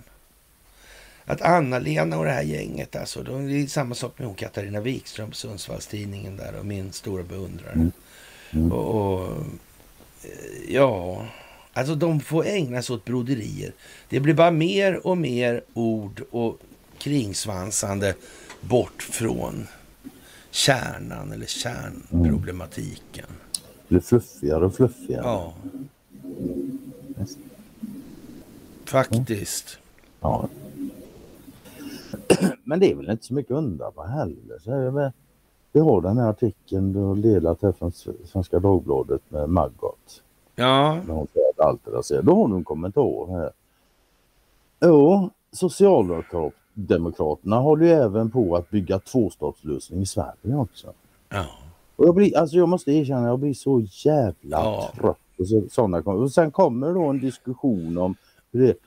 Att Anna-Lena och det här gänget, alltså, de, det är samma sak med hon Katarina Wikström på Sundsvallstidningen där och min stora beundrare. Mm. Mm. Och, och, eh, ja, alltså de får ägna sig åt broderier. Det blir bara mer och mer ord och kringsvansande bort från kärnan eller kärnproblematiken. Det blir fluffigare och fluffigare. Ja. Faktiskt. Ja. [CLEARS THROAT] Men det är väl inte så mycket att undra på heller. Så vi har den här artikeln du har delat här från Svenska Dagbladet med Maggot. Ja. När hon säger allt är raserat. Då har du en kommentar här. Jo, Socialdemokraterna håller ju även på att bygga tvåstatslösning i Sverige också. Ja. Och jag, blir, alltså jag måste erkänna, jag blir så jävla ja. trött på så, sådana Och sen kommer då en diskussion om det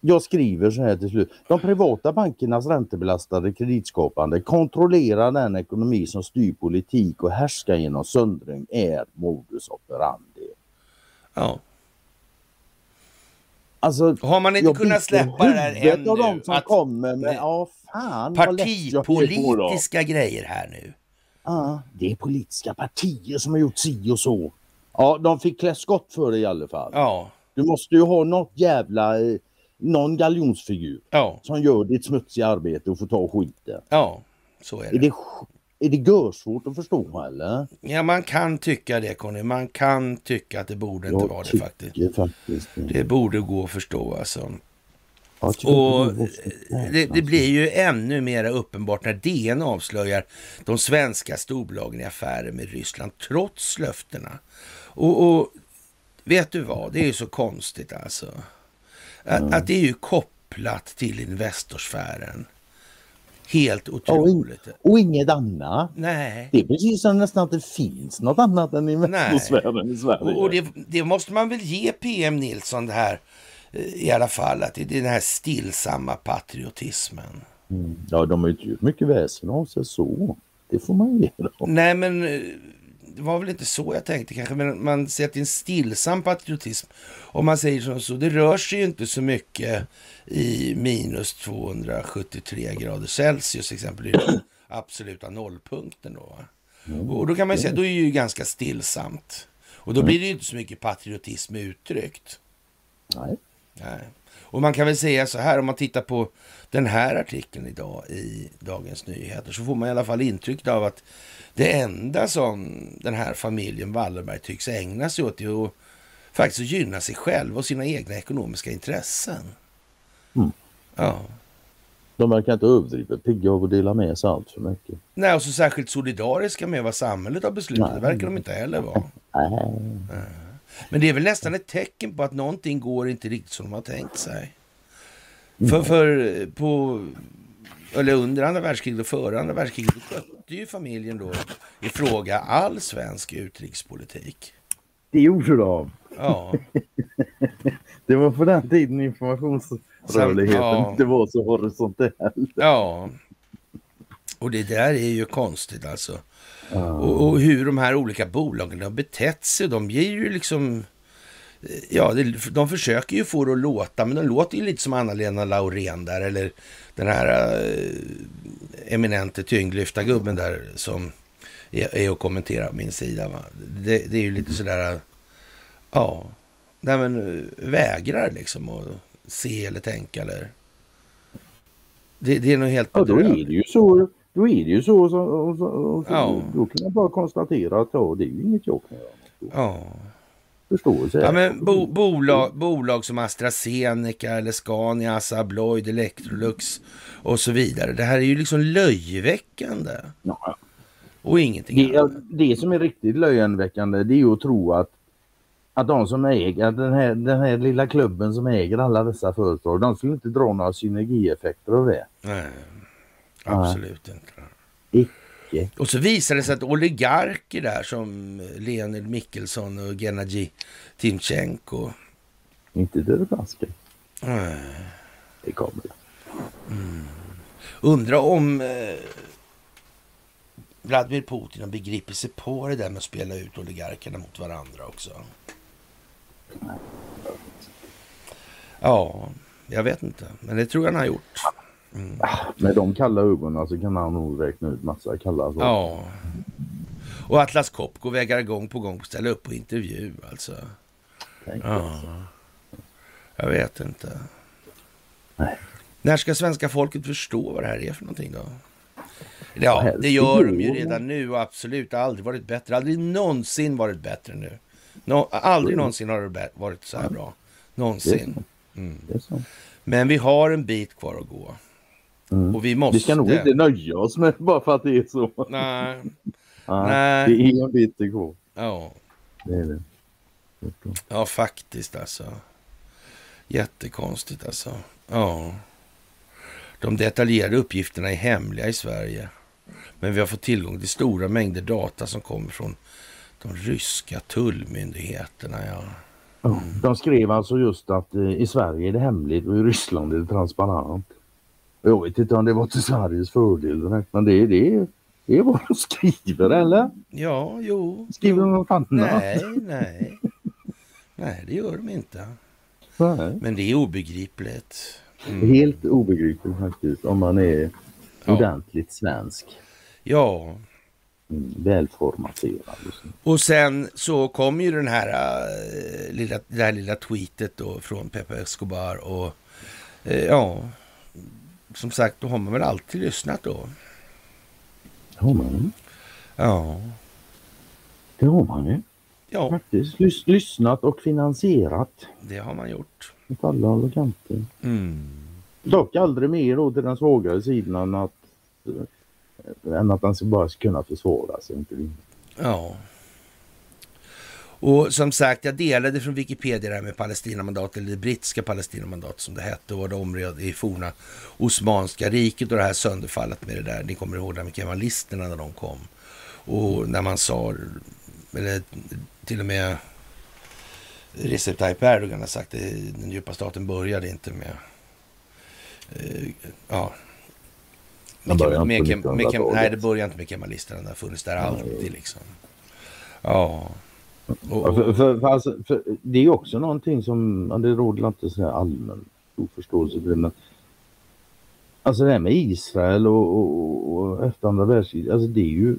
jag skriver så här till slut. De privata bankernas räntebelastade kreditskapande kontrollerar den ekonomi som styr politik och härskar genom söndring är modus operandi. Ja. Alltså, har man inte kunnat släppa det här ännu? Av de som att kommer med, ja, fan, partipolitiska grejer här nu. Ja, det är politiska partier som har gjort si och så. Ja, de fick klä skott för det i alla fall. Ja. Du måste ju ha något jävla eh, någon galjonsfigur ja. som gör ditt smutsiga arbete och får ta skiten. Ja, så är det. Är det, är det görsvårt att förstå eller? Ja, man kan tycka det Conny. Man kan tycka att det borde inte vara det faktiskt. faktiskt det borde gå att förstå alltså. Och det, det, blir ju ännu mer uppenbart när DN avslöjar de svenska storbolagen i affärer med Ryssland trots löftena. Och, och vet du vad, det är ju så konstigt alltså. Att, att det är ju kopplat till Investorsfären. Helt otroligt. Och, och inget annat. Nej. Det är precis som nästan att det finns något annat än Investorsfären i Sverige. Och, och det, det, måste man väl ge PM Nilsson det här i alla fall. Att det är den här stillsamma patriotismen. Mm. Ja, de har ju inte gjort mycket väsen av sig så. Det får man ge dem. Nej, men eh, det var väl inte så jag tänkte kanske, men man säger att det är en stillsam patriotism. Om man säger som så, det rör sig ju inte så mycket i minus 273 grader Celsius exempel, absoluta nollpunkten då. Mm. Och då kan man ju säga, då är det ju ganska stillsamt. Och då blir det ju inte så mycket patriotism uttryckt. Nej. Nej. Och man kan väl säga så här, om man tittar på den här artikeln idag i Dagens Nyheter så får man i alla fall intryck av att det enda som den här familjen Wallenberg tycks ägna sig åt är att faktiskt gynna sig själv och sina egna ekonomiska intressen. Mm. Ja. De verkar inte överdrivet pigga av att dela med sig allt för mycket. Nej, och så särskilt solidariska med vad samhälet har beslutat. Det verkar de inte heller vara. Nej. Men det är väl nästan ett tecken på att någonting går inte riktigt som de har tänkt sig. För, för på eller under andra världskriget och före andra världskriget, då skötte ju familjen då i fråga all svensk utrikespolitik. Det gjorde de. Ja. [LAUGHS] det var på den tiden informationsrörligheten ja. inte var så horisontell. Ja. Och det där är ju konstigt alltså. Och, och, hur de här olika bolagen har betett sig. De ger ju liksom... Ja, de försöker ju få det att låta, men de låter ju lite som Anna-Lena Laurén där, eller den här äh, eminente tyngdlyftargubben där som är, är att kommentera på min sida. Det, det är ju lite sådär, ja, nej men vägrar liksom att se eller tänka eller. Det, det är nog helt Ja, då är det ju så. Då är det ju så. så, så, så ja. Då kan jag bara konstatera att ja, det är ju inget jag kan göra. Ja förståelse. Ja, men bo, bolag, bolag som AstraZeneca eller Scania, Assa Abloyd, Electrolux och så vidare. Det här är ju liksom löjeväckande. Ja. Och ingenting det, annat. Det som är riktigt löjeväckande det är ju att tro att att de som äger den här, den här lilla klubben som äger alla dessa företag, de skulle inte dra några synergieffekter av det. Nej, absolut inte. Icke. Och så visar det sig att oligarker där som Leonid Mikkelsson och Gennadij Timchenko. Inte Deripaska. Nej. Det kommer. Mm. Undra om eh, Vladimir Putin har begripit sig på det där med att spela ut oligarkerna mot varandra också? Ja, jag vet inte. Men det tror jag han har gjort. Mm. Med de kalla ögonen så kan han nog räkna ut massa kalla saker. Ja. Och Atlas Copco vägrar gång på gång ställa upp på intervju alltså. Ja. Jag vet inte. Nej. När ska svenska folket förstå vad det här är för någonting då? Ja, det gör de ju redan nu och absolut aldrig varit bättre. Aldrig någonsin varit bättre nu. No, aldrig någonsin har det varit så här bra. Någonsin. Mm. Men vi har en bit kvar att gå. Mm. Och vi måste... Vi ska nog inte nöja oss med bara för att det är så. Nej. [LAUGHS] Nej. Det är en bit kvar. Ja. Det är det. Ja, faktiskt alltså. Jättekonstigt alltså. Ja. De detaljerade uppgifterna är hemliga i Sverige. Men vi har fått tillgång till stora mängder data som kommer från de ryska tullmyndigheterna. Ja. Mm. De skrev alltså just att eh, i Sverige är det hemligt och i Ryssland är det transparent. Jag vet inte om det var till Sveriges fördel men det, det, det är vad de skriver eller? Ja, jo. Skriver de något annat? Nej, nej. Nej, det gör de inte. Nej. Men det är obegripligt. Mm. Helt obegripligt faktiskt om man är ja. ordentligt svensk. Ja. Mm, välformaterad. Och sen så kom ju den här äh, lilla, det här lilla tweetet då från Pepe Escobar och äh, ja, som sagt, då har man väl alltid lyssnat då. Har man? Ja. Det har man ju. Ja. Faktiskt. Lys lyssnat och finansierat. Det har man gjort. Åt alla håll och kanter. Mm. Dock aldrig mer då till den svagare sidan än att, äh, än att den bara ska kunna försvara sig. Inte ja. Och som sagt, jag delade från Wikipedia det här med Palestinamandat, eller det brittiska Palestinamandat som det hette, och det område i forna Osmanska riket och det här sönderfallet med det där. Ni kommer ihåg det med kemalisterna när de kom. Och när man sa, eller till och med Recep Tayyip Erdogan har sagt att den djupa staten började inte med... Uh, ja. Med, med, med, med, nej, det började inte med kemalisterna. Det har funnits där alltid liksom. Ja. Och, och... För, för, för, alltså, för, det är också någonting som, det råder inte så här allmän oförståelse för det, men alltså det här med Israel och, och, och efter andra världskriget, alltså det är ju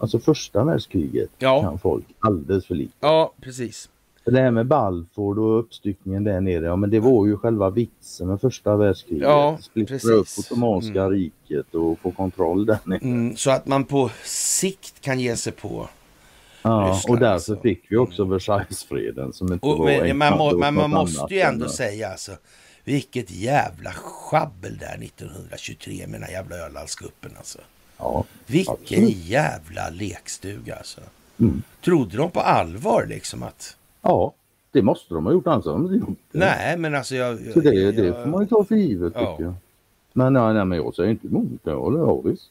Alltså första världskriget ja. kan folk alldeles för lite. Ja, precis. Det här med Balfour och uppstyckningen där nere, ja men det var ju själva vitsen med första världskriget. Ja, Splittra upp Ottomanska mm. riket och få kontroll där nere. Mm, så att man på sikt kan ge sig på Ja, Ryssland, och därför alltså. fick vi också Versaillesfreden som inte och, var men, man, må, men man måste ju ändå säga alltså, vilket jävla schabbel där 1923 med den här jävla Ölandskuppen alltså. Ja, Vilken absolut. jävla lekstuga alltså. Mm. Trodde de på allvar liksom att... Ja, det måste de ha gjort annars de gjort det. Nej, men alltså jag... jag Så det, jag, det får man ju ta för givet ja. tycker jag. Men, nej, nej, men jag säger inte emot det. Ja, visst.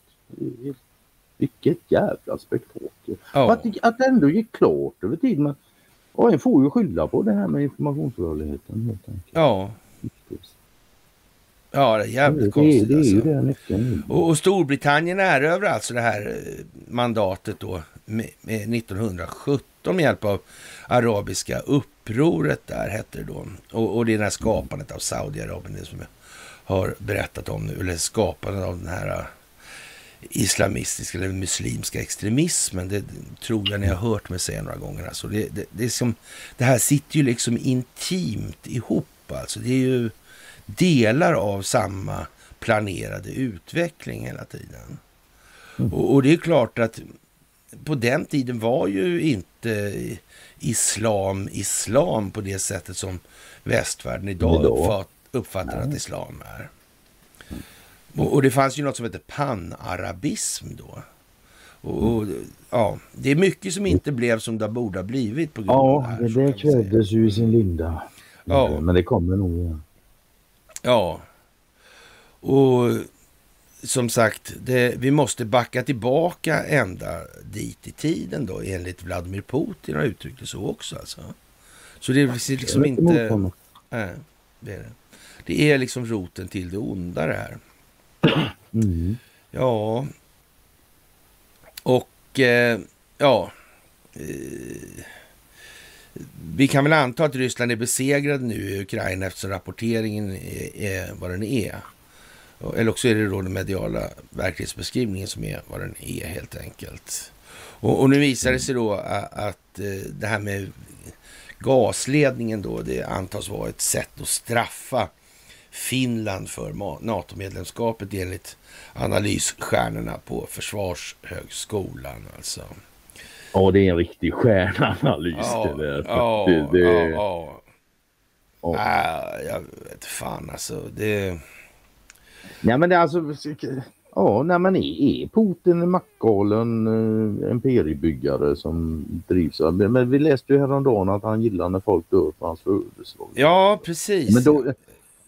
Vilket jävla spektakel. Ja. Att, att det ändå gick klart över tid. Men en får ju skylla på det här med informationsrörligheten helt enkelt. Ja. Ja, det är jävligt det, konstigt. Det, det är alltså. det och, och Storbritannien erövrar alltså det här eh, mandatet då med, med 1917 med hjälp av arabiska upproret där hette det då. Och, och det är det här skapandet av Saudiarabien, det som jag har berättat om nu, eller skapandet av den här islamistiska eller muslimska extremismen. Det tror jag ni har hört mig säga några gånger. Alltså det, det, det, är som, det här sitter ju liksom intimt ihop. Alltså det är ju delar av samma planerade utveckling hela tiden. Mm. Och, och, det är klart att på den tiden var ju inte islam islam på det sättet som västvärlden idag uppfatt, uppfattar att islam är. Och, och, det fanns ju något som heter panarabism då. Och, och, ja, det är mycket som inte blev som det borde ha blivit på grund ja, av det här. Ja, det krävdes ju i sin linda. Ja. Men det kommer nog igen. Ja. Och som sagt, det, vi måste backa tillbaka ända dit i tiden då enligt Vladimir Putin har uttryckt det så också alltså. Så det är liksom inte... Nej, det är det. Det är liksom roten till det onda det här. Mm. Ja. Och eh, ja, eh, vi kan väl anta att Ryssland är besegrade nu i Ukraina eftersom rapporteringen är, är vad den är. Eller också är det då den mediala verklighetsbeskrivningen som är vad den är helt enkelt. Och, och nu visar det sig då att, att det här med gasledningen då, det antas vara ett sätt att straffa Finland för NATO-medlemskapet enligt analysstjärnorna på Försvarshögskolan. Alltså. Ja, det är en riktig stjärnanalys ja, det där. Ja, det, det... ja, ja. ja. Äh, jag vet fan alltså. Det... Nej men det är alltså Ja, när man är, är Putin en mackgalen eh, imperiebyggare som drivs av... Men vi läste ju häromdagen att han gillar när folk dör på hans födelsedag. Ja, precis. Men då,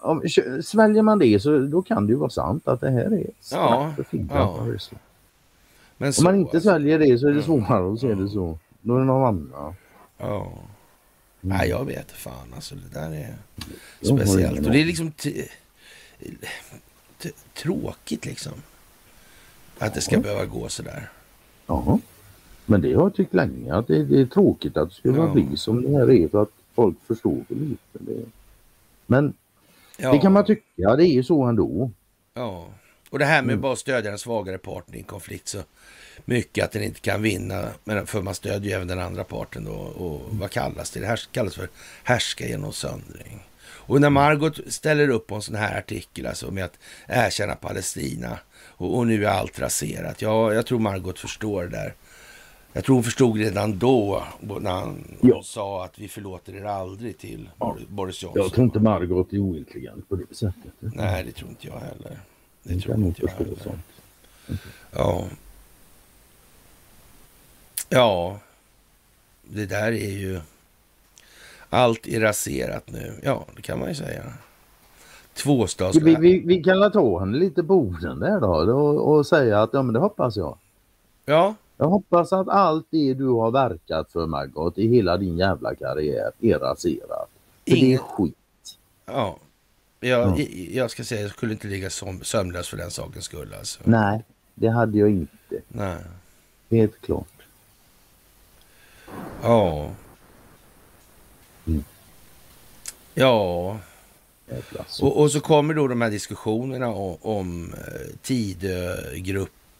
om, sväljer man det så då kan det ju vara sant att det här är ja, Finland ja. Men om man inte alltså, sväljer det så är det svårare att se det så. Då är det någon annan. Ja. Mm. Nej, jag vet fan alltså. Det där är speciellt. Och det är liksom tråkigt liksom. Att det ska ja. behöva gå sådär. Ja. Men det har jag tyckt länge att det, det är tråkigt att det skulle ja. bli som det här är för att folk förstår för lite. Det. Men ja. det kan man tycka, det är ju så ändå. Ja, och det här med mm. bara stödja den svagare parten i en konflikt så mycket att den inte kan vinna. för man stödjer ju även den andra parten då. Och vad kallas det? Det här kallas för härska genom söndring. Och när Margot ställer upp på en sån här artikel, alltså med att erkänna Palestina och, och, nu är allt raserat. Ja, jag tror Margot förstår det där. Jag tror hon förstod redan då när han ja. sa att vi förlåter er aldrig till ja. Boris Johnson. Jag tror inte Margot är ointelligent på det sättet. Nej, det tror inte jag heller. Det jag tror inte jag heller. Sånt. Ja. Ja, det där är ju... Allt är raserat nu. Ja, det kan man ju säga. Tvåstads... Vi, vi, vi kan ta henne lite på orden där då och, och, säga att ja men det hoppas jag. Ja. Jag hoppas att allt det du har verkat för Margot i hela din jävla karriär är raserat. För Ingen... det är skit. Ja. Jag, ja. jag ska säga jag skulle inte ligga som sömnlös för den sakens skull alltså. Nej, det hade jag inte. Nej. Helt klart. Ja. Mm. Ja. Och, och, så kommer då de här diskussionerna om, om eh,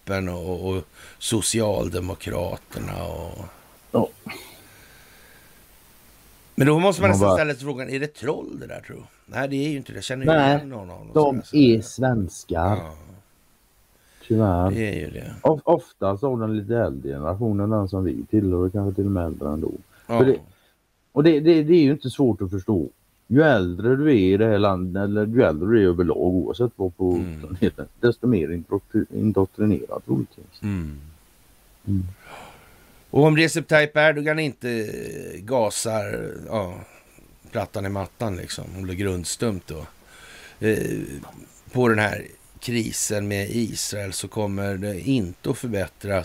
Tidögruppen och, och Socialdemokraterna. Och... Ja. Men då måste man, man nästan bara... ställa sig frågan, är det troll det där tror? Nej, det är ju inte det. Känner Nej, någon av dem de är svenskar. Ja. Tyvärr. Det är ju det. Of, oftast av den lite äldre generationen, den som vi tillhör, kanske till och med äldre ändå. Ja. Det, och det, det, det är ju inte svårt att förstå ju äldre du är i det här landet eller ju äldre du är överlag oavsett vad på mm. heter, desto mer indoktrinerad troligtvis. Mm. Mm. Och om Recep Tayyip Erdogan inte gasar ja, plattan i mattan liksom, om det grundstumt då, eh, på den här krisen med Israel så kommer det inte att förbättra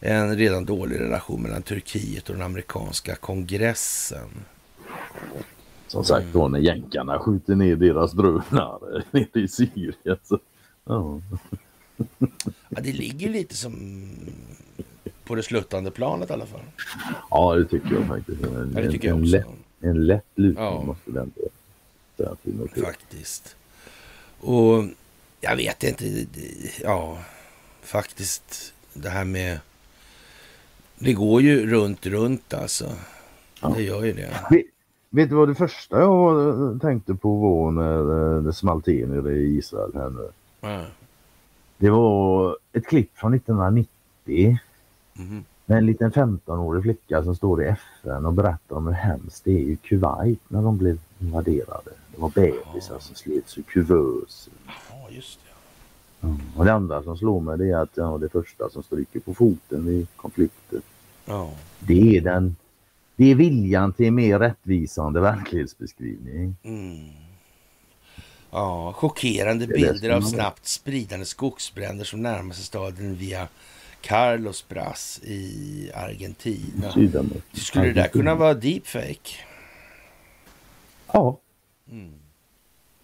en redan dålig relation mellan Turkiet och den amerikanska kongressen. Som sagt då när jänkarna skjuter ner deras drönare [LAUGHS] nere i Syrien. Så, ja. [LAUGHS] ja, det ligger lite som på det sluttande planet i alla fall. Ja, det tycker jag faktiskt. En, ja, det tycker en, jag också. Lätt, en lätt lutning ja. måste den till Faktiskt. Och jag vet inte. Ja, faktiskt det här med... Det går ju runt, runt alltså. Ja. Det gör ju det. Vet du vad det första jag tänkte på var när eh, det small till i Israel här nu? Mm. Det var ett klipp från 1990. Mm. Med en liten 15-årig flicka som står i FN och berättar om hur hemskt det är i Kuwait när de blev invaderade. Det var bebisar som slets ur kuvöser. Ja, just det. Ja. Och det andra som slår mig det är att ja, det första som stryker på foten i konflikter. Det är den det är viljan till en mer rättvisande verklighetsbeskrivning. Mm. Ja, chockerande bilder av snabbt spridande skogsbränder som närmar sig staden via Carlos Bras i Argentina. Sydamerika. Skulle det där kunna vara deepfake? Ja. Mm.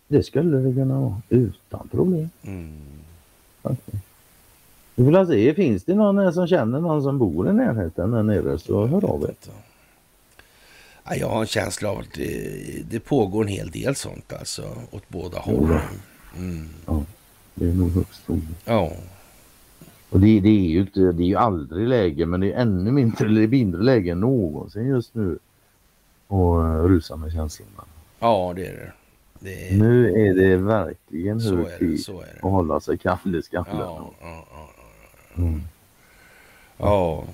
Det skulle det kunna vara utan problem. Mm. Vi vill se, finns det någon som känner någon som bor i närheten där nere så hör av er. Jag har en känsla av att det, det pågår en hel del sånt alltså åt båda hållen. Mm. Ja, det är nog högst troligt. Ja. Och det, det, är ju inte, det är ju aldrig läge men det är ännu mindre, är mindre läge än någonsin just nu. Och rusa med känslorna. Ja det är det. det är... Nu är det verkligen hög tid att hålla sig kall i skallen. Ja, ja, ja, mm. ja.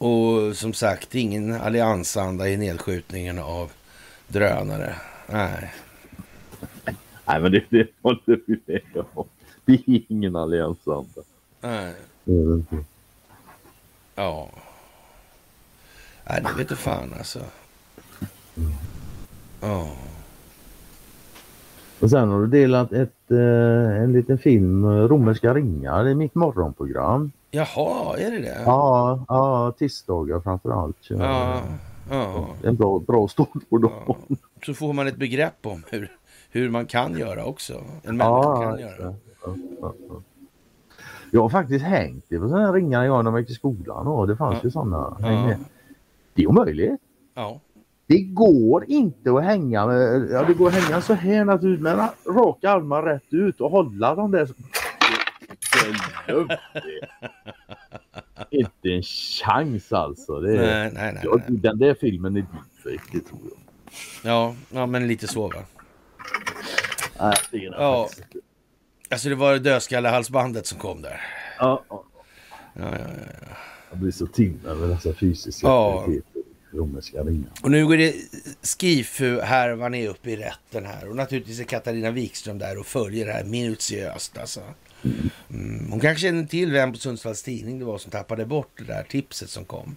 Och som sagt ingen alliansanda i nedskjutningen av drönare. Nej. Nej men det, det håller vi med om. Det är ingen alliansanda. Nej. Inte. Ja. Nej, det vet fan alltså. Ja. Och sen har du delat ett, eh, en liten film, Romerska ringar, i mitt morgonprogram. Jaha, är det det? Ja, ja tisdagar framförallt. Ja, ja. En bra, bra start på dagen. Ja. Så får man ett begrepp om hur, hur man kan göra också. En människa ja, kan göra. Ja, ja, Jag har faktiskt hängt det på sådana ringar när jag gick i skolan och det fanns ju sådana. Det är omöjligt. Ja. Det går inte att hänga med, ja det går att hänga så här naturligtvis med raka armar rätt ut och hålla dem där. Inte en chans alltså. Det är, nej, nej, nej, ja, Den där filmen är deepfake, det tror jag. Ja, ja men lite så va? Nej, det är ja. Alltså det var dödskallehalsbandet som kom där. Ja, ja. Ja, ja, ja. Jag blir så tim över dessa fysiska ja. romerska ringar. Och nu går det Skifu-härvan är uppe i rätten här. Och naturligtvis är Katarina Wikström där och följer det här minutiöst alltså. Mm. Hon kanske känner till vem på Sundsvalls Tidning det var som tappade bort det där tipset som kom.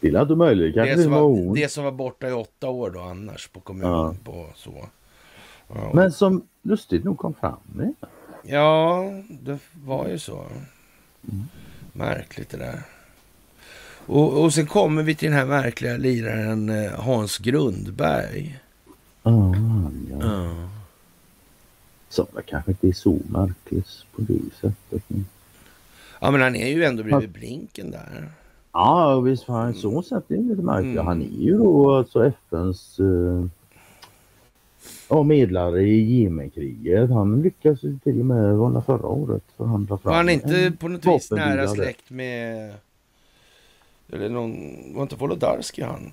Det inte möjligt. Kanske det, som var, det som var borta i åtta år då annars på kommunen. Ja. På, så. Ja. Men som lustigt nog kom fram med. Ja, det var ju så. Mm. Märkligt det där. Och, och sen kommer vi till den här märkliga liraren eh, Hans Grundberg. Oh, ja. ja. Så det kanske inte är så märkligt på det sättet. Ja, men han är ju ändå bredvid Blinken där. Ja, visst fan så sätt är det lite märkligt. Mm. Han är ju då alltså FNs uh, ja, medlare i Jemenkriget. Han lyckades ju till och med under förra året förhandla fram Var han inte på något vis nära släkt med eller någon, var inte Wolodarski han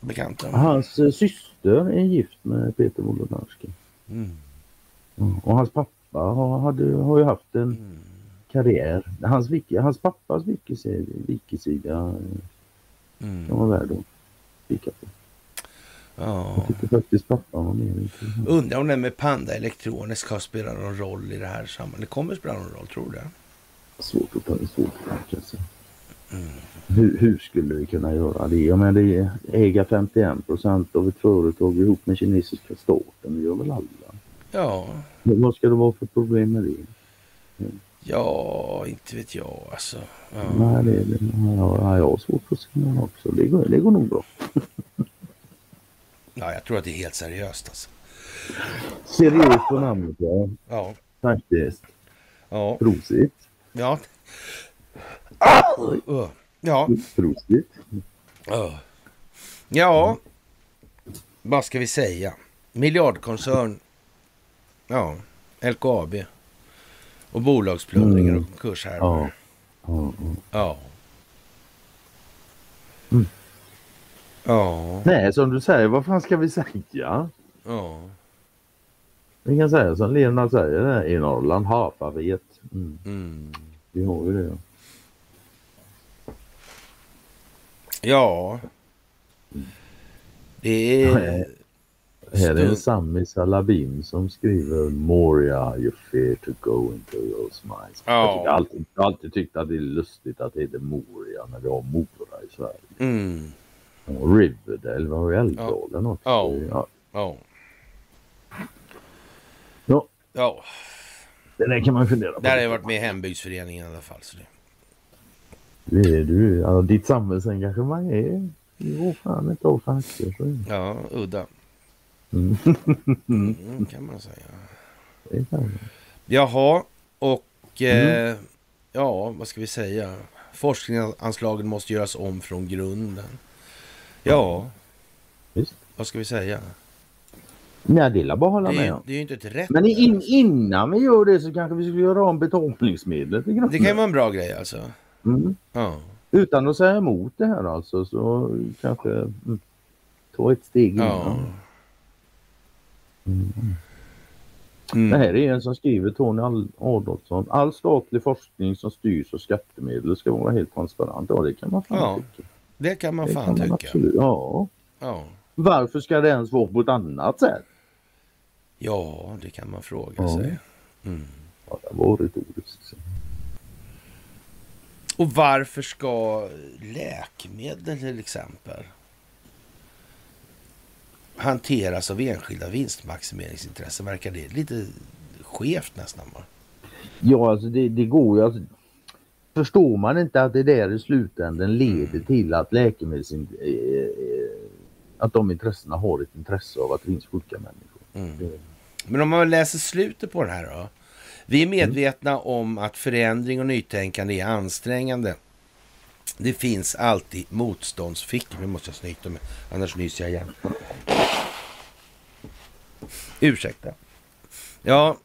bekant? Hans syster är gift med Peter Wolodarski. Mm. Och hans pappa har, hade, har ju haft en mm. karriär. Hans, hans pappas wikisida mm. kan vara värd att kika på. Ja. Jag tycker faktiskt pappa var mer Undrar om det med Panda Elektroniskt har spelat någon roll i det här sammanhanget. Det kommer spela någon roll, tror du det? Svårt att ta svårt att tänka sig. Mm. Hur, hur, skulle vi kunna göra det? Jag menar, det äga 51 procent av ett företag ihop med kinesiska staten. Det gör väl alla? Ja. Vad ska det vara för problem med det? Ja, inte vet jag alltså. Ja. Nej, det, det, ja, jag har svårt att se det också. Det går, det går nog bra. ja, jag tror att det är helt seriöst alltså. Seriöst på namnet ja. Ja. Faktiskt. Ja. Prosit. Ja. Uh. Ja. Prosit. Uh. Ja. Vad ska vi säga? Miljardkoncern Ja, LKAB. Och bolagsplundringar mm. och kurshärvor. Ja. Ja. Ja. Mm. ja. Nej, som du säger, vad fan ska vi säga? Ja. Vi kan säga som Lena säger det, i Norrland hapa vet. Mm. Mm. Vi har ju det. Ja. Det är... Här är en Sami Salabim som skriver Moria, you fear to go into those mines. Ja. Jag, har alltid, alltid tyckt att det är lustigt att det heter Moria när vi har Mora i Sverige. Mm. Och Riverdale, vi har ju Älvdalen ja. också. Ja. Ja. ja. Ja. ja. Det där kan man fundera på. Där har jag varit med i hembygdsföreningen i alla fall. Så det... Det är du. Alltså, ditt samhällsengagemang är Jo, fan ett år för Ja, udda. Mm. mm, kan man säga. Jaha, och mm. eh, ja, vad ska vi säga? Forskningsanslagen måste göras om från grunden. Ja, Visst. vad ska vi säga? Nej, det är bara hålla med Det är ju inte ett rätt. Men in, innan vi gör det så kanske vi skulle göra om betalningsmedlet Det kan vara en bra grej alltså. Mm. Ja. Utan att säga emot det här alltså så kanske mm, ta ett steg innan. Ja. Mm. Mm. Det här är en som skriver Tony Adolfsson. All statlig forskning som styrs av skattemedel ska vara helt transparent. Ja det kan man fan ja, tycka. Det kan man det fan kan man tycka. Absolut. Ja. ja. Varför ska det ens vara på ett annat sätt? Ja, det kan man fråga ja. sig. Mm. Ja, det var retoriskt. Och varför ska läkemedel till exempel hanteras av enskilda vinstmaximeringsintressen? Verkar det lite skevt nästan? Va? Ja, alltså det, det går ju. Alltså, förstår man inte att det där i slutändan leder mm. till att läkemedels... Eh, att de intressena har ett intresse av att det finns sjuka människor. Mm. Men om man läser slutet på det här då? Vi är medvetna mm. om att förändring och nytänkande är ansträngande. Det finns alltid motståndsfickor. Nu måste jag snyta mig, annars nyser jag igen. Ursäkta. Ja,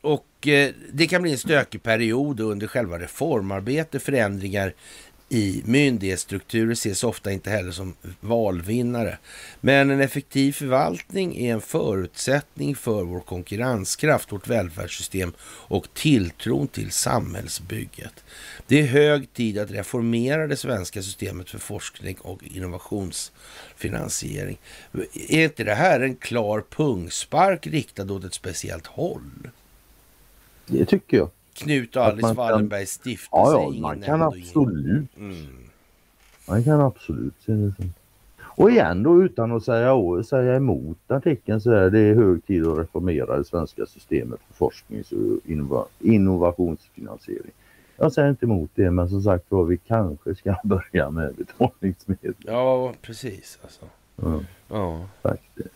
och eh, det kan bli en stökig period under själva reformarbetet. Förändringar i myndighetsstrukturer ses ofta inte heller som valvinnare. Men en effektiv förvaltning är en förutsättning för vår konkurrenskraft, vårt välfärdssystem och tilltron till samhällsbygget. Det är hög tid att reformera det svenska systemet för forskning och innovationsfinansiering. Är inte det här en klar pungspark riktad åt ett speciellt håll? Det tycker jag. Knut och Alice Wallenbergs stiftelse. Ja, ja man kan absolut. Mm. Man kan absolut se det så. Och igen då utan att säga, säga emot artikeln så är det hög tid att reformera det svenska systemet för forsknings och innovationsfinansiering. Jag säger inte emot det men som sagt var vi kanske ska [LAUGHS] börja med betalningsmedel. Ja precis alltså. Ja, ja. faktiskt.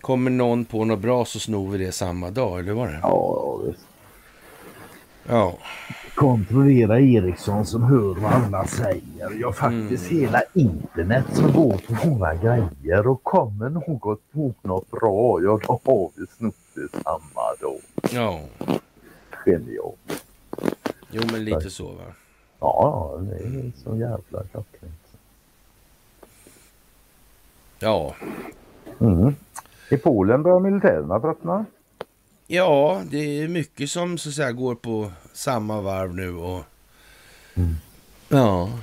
Kommer någon på något bra så snor vi det samma dag eller vad det? Ja visst. Ja. Kontrollera Ericsson som hör vad alla säger. Ja faktiskt mm. hela internet som går på många grejer och kommer något på något bra, ja då har vi snott det samma dag. Ja. Genialt. Jo men lite så va? Ja, det är så jävla klockrent. Ja. Mm. I Polen börjar militärerna tröttna. Ja, det är mycket som så att säga går på samma varv nu och mm. ja.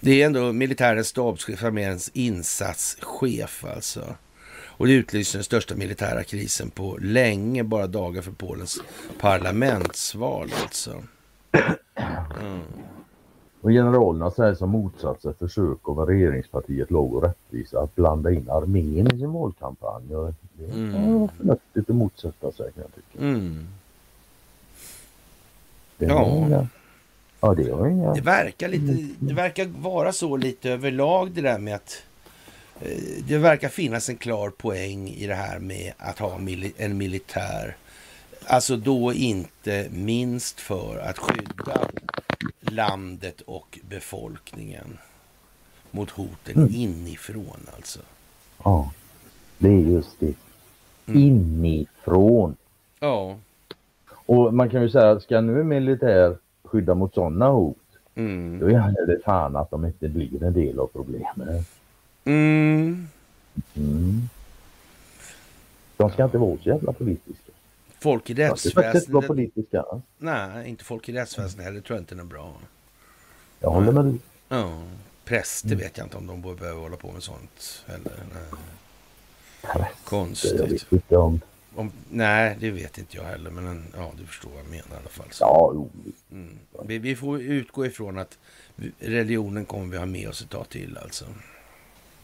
Det är ändå militärens stabschef, arméns insatschef alltså. Och det utlyser den största militära krisen på länge, bara dagar för Polens parlamentsval alltså. [COUGHS] Mm. Och generalerna säger som motsats sig försök av regeringspartiet Lag och rättvisa att blanda in armén i sin valkampanj. Och det är mm. förnuftigt att motsätta sig kan jag tycka. Mm. Det ja. Inga, ja, det har inga... Det verkar, lite, det verkar vara så lite överlag det där med att eh, det verkar finnas en klar poäng i det här med att ha en militär. Alltså då inte minst för att skydda landet och befolkningen mot hoten mm. inifrån alltså. Ja, det är just det. Mm. Inifrån. Ja. Och man kan ju säga, ska nu militär skydda mot sådana hot, mm. då gäller det fan att de inte blir en del av problemet. Mm. Mm. De ska inte vara så jävla politiska. Folk i rättsväsendet... Vara politiska. Nej, inte folk i rättsväsendet heller tror jag inte är bra. Jag håller med dig. Ja, präster mm. vet jag inte om de behöver hålla på med sånt heller. Nej. Konstigt. Jag vet inte om... om... Nej, det vet inte jag heller. Men ja, du förstår vad jag menar i alla fall. Så. Ja, jo. Mm. Vi, vi, får utgå ifrån att religionen kommer vi ha med oss ett tag till alltså.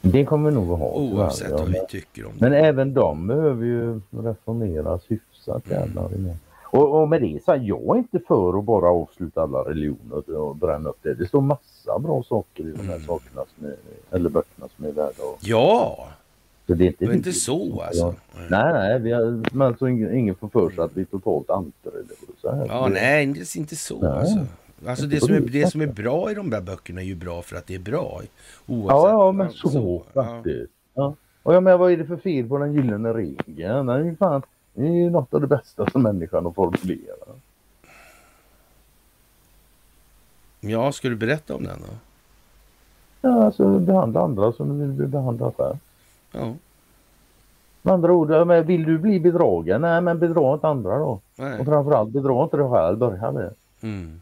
Det kommer vi nog att ha. Oavsett vad vi tycker om det. Men även de behöver ju reformeras hyfsat. Mm. Och, och med det så jag är inte för att bara avsluta alla religioner och bränna upp det. Det står massa bra saker i de här mm. sakerna som är, eller böckerna som är värda att... Ja! Så det är inte, det är inte så alltså? Nej, nej, vi har, men alltså ingen, ingen får för sig att vi är totalt antireligiösa. Ja, det, nej, inte så nej. alltså. Alltså det som, är, det som är bra i de där böckerna är ju bra för att det är bra. Oavsett. Ja, ja men så, så faktiskt. Ja. Och jag menar, vad är det för fel på den gyllene regeln? Den är ju fan, det är ju något av det bästa som människan har formulerat. Ja, ska du berätta om den då? Ja, alltså behandla andra som du vill bli behandlad själv. Ja. Med andra ord, men vill du bli bedragen? Nej, men bedra inte andra då. Nej. Och framförallt bedra inte dig själv, börja med. Mm.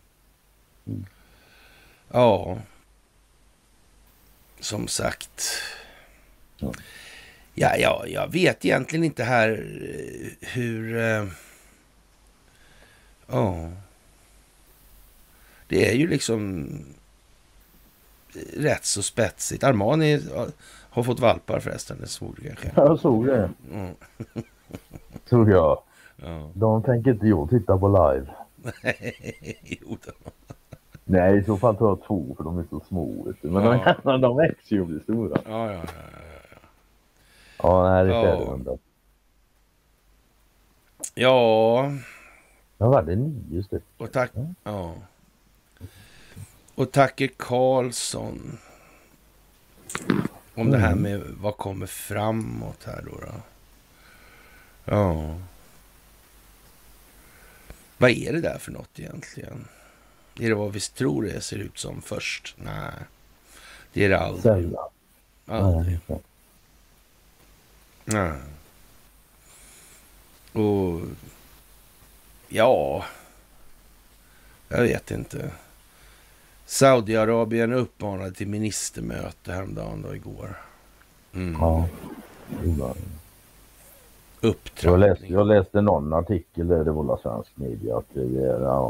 Mm. Ja. Som sagt. Ja. Ja, ja, jag vet egentligen inte här eh, hur... Eh, ja. Oh. Det är ju liksom rätt så spetsigt. Armani har fått valpar förresten, det såg du kanske? Jag såg det. Mm. [LAUGHS] Tror jag. Ja. De tänker inte jag titta på live. Nej, [LAUGHS] jo då. Nej, i så fall tar jag två för de är så små. Men ja. de, [LAUGHS] de växer ju och blir stora. Ja, ja, ja. Ja, nej, det är ja. Ja. Ja, var det nio stycken? Och tack. Ja. Och Tacke Karlsson. Om mm. det här mm. med vad kommer framåt här då. då. Ja. Vad är det där för något egentligen? Är det vad vi tror det ser ut som först? Nej, det är det aldrig. Aldrig. Nej. Och ja, jag vet inte. Saudiarabien uppmanade till ministermöte häromdagen då igår. Mm. Ja. Jag läste, jag läste någon artikel där det var svensk media att,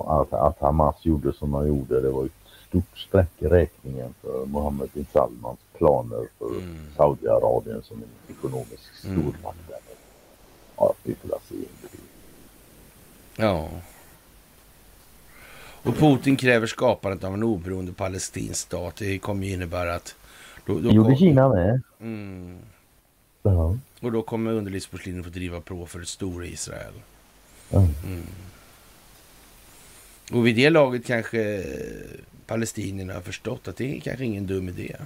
att, att Hamas gjorde som de gjorde. Det var ett stort streck i räkningen för Mohammed bin Salmans planer för mm. Saudiarabien som en ekonomisk mm. stormakt. Mm. Ja, vi får se. Ja. Och Putin kräver skapandet av en oberoende palestinsk stat. Det kommer ju innebära att... Då, då gjorde kom... Kina med. Mm. Ja. Och då kommer underlivsporslinet få driva på för ett stora Israel. Mm. Och vid det laget kanske palestinierna har förstått att det är kanske ingen dum idé.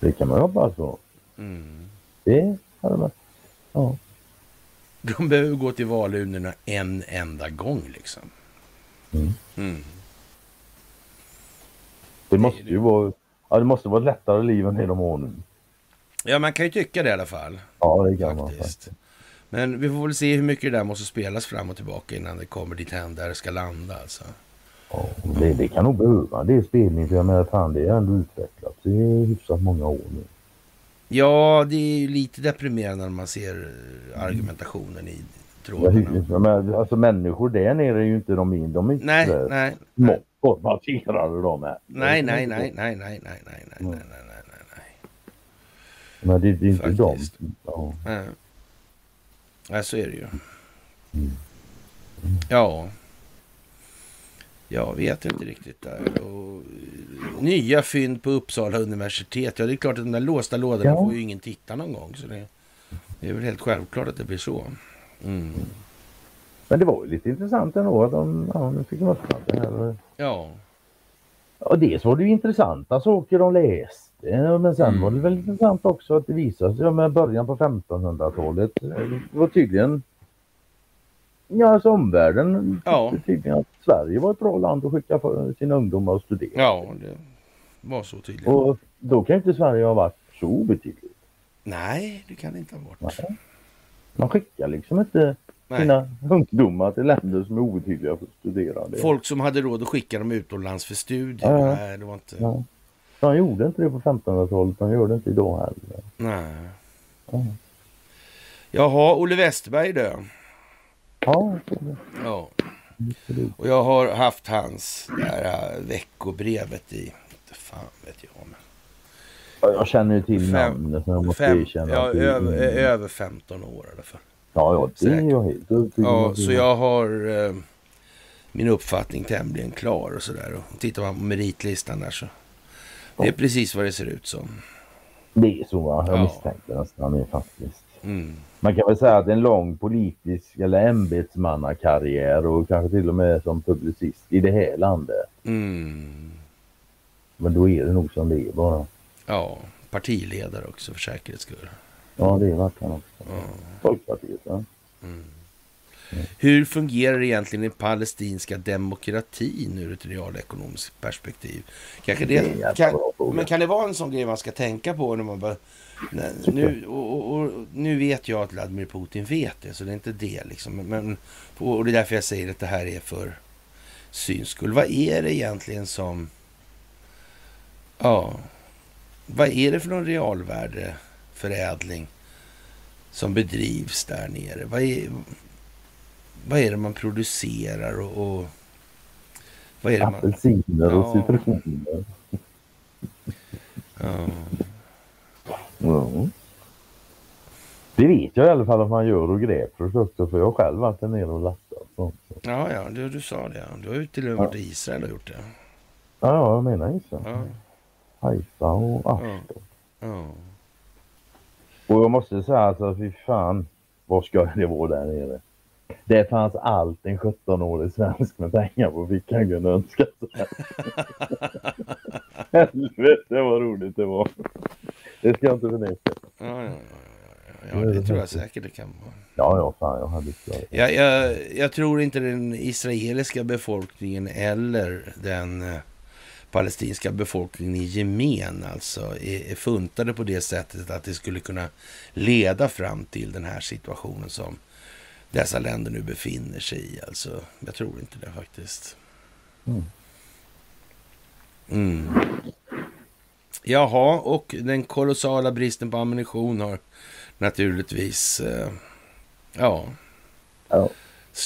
Det kan man hoppas på. Mm. Det hade man. Ja. De behöver gå till valurnorna en enda gång liksom. Mm. Mm. Det måste ju vara, ja, det måste vara lättare liv än har nu. Ja, man kan ju tycka det i alla fall. Ja, det kan faktiskt. man. Men vi får väl se hur mycket det där måste spelas fram och tillbaka innan det kommer dit hem där det ska landa alltså. Ja, det, det kan nog behöva det är spelning för jag menar fan det är ändå utvecklats i hyfsat många år nu. Ja, det är ju lite deprimerande när man ser argumentationen i trådarna. Ja, men, alltså människor där nere är ju inte de in, de är inte nej, nej, nej. formaterade de är. Nej, nej, nej, nej, nej, nej, nej, nej, nej, nej, nej, nej. Men det, det är inte Faktiskt. de. Ja. Nej. nej, så är det ju. Mm. Ja. Jag vet inte riktigt där. Och, nya fynd på Uppsala universitet. Ja, det är klart att de där låsta lådorna ja. får ju ingen titta någon gång. Så det, det är väl helt självklart att det blir så. Mm. Men det var ju lite intressant ändå att de, ja, nu fick de öppna det här. Ja. Och dels var det ju intressanta saker de läste. Men sen mm. var det väl intressant också att det visade sig med början på 1500-talet. Det var tydligen Ja, alltså omvärlden ja. tydligen att Sverige var ett bra land att skicka för sina ungdomar att studera. Ja, det var så tydligen. Och då kan inte Sverige ha varit så obetydligt. Nej, det kan det inte ha varit. Nej. Man skickar liksom inte Nej. sina ungdomar till länder som är obetydliga för att studera. Det. Folk som hade råd att skicka dem utomlands för studier. Ja. Nej, det var inte... Ja. De gjorde inte det på 1500-talet, de gör det inte idag heller. Nej. Ja. Jaha, Olle Westerberg dö. Ja, ja. Och jag har haft hans där veckobrevet i, inte fan vet jag. Men... Jag känner ju till fem, namnet. Jag måste fem, känna ja, över, över 15 år i alla fall. Ja, ja det är jag helt Ja, så jag har eh, min uppfattning tämligen klar och sådär. Och tittar man på meritlistan där så det är precis vad det ser ut som. Det är så va? Jag ja. misstänker nästan det faktiskt. Mm. Man kan väl säga att en lång politisk eller ämbetsmannakarriär och kanske till och med som publicist i det här landet. Mm. Men då är det nog som det är bara. Ja, partiledare också för säkerhets skull. Ja, det vart han också. Ja. Folkpartiet, ja. Mm. Hur fungerar egentligen den palestinska demokratin ur ett realekonomiskt perspektiv? Kanske det, kan, men kan det vara en sån grej man ska tänka på när man bara... Nej, nu, och, och, och, nu vet jag att Vladimir Putin vet det, så det är inte det. Liksom. Men, och det är därför jag säger att det här är för syns skull. Vad är det egentligen som... Ja, vad är det för någon realvärdeförädling som bedrivs där nere? Vad är, vad är det man producerar och, och vad är det Apelsiner man... och ja. citroner. Ja. Ja. Det vet jag i alla fall att man gör och grapefrukt för jag har själv varit där nere och lattat. Så. Ja, ja, du, du sa det. Du har ju till och med varit i Israel och gjort det. Ja, jag menar Israel. Ja. Haifa och Ashdod. Ja. Och jag måste säga alltså, fy fan, vad ska det vara där nere? Det fanns allt en 17-årig svensk med pengar på fickan kunde önska sig. [LAUGHS] Helvete vad roligt det var. Det ska jag inte förneka. Ja, ja, ja, ja. det tror jag säkert det kan vara. Ja, ja, fan jag hade ja, jag, jag tror inte den israeliska befolkningen eller den eh, palestinska befolkningen i gemen alltså är, är funtade på det sättet att det skulle kunna leda fram till den här situationen som dessa länder nu befinner sig i. Alltså, jag tror inte det faktiskt. Mm. Mm. Jaha, och den kolossala bristen på ammunition har naturligtvis, eh, ja, ja.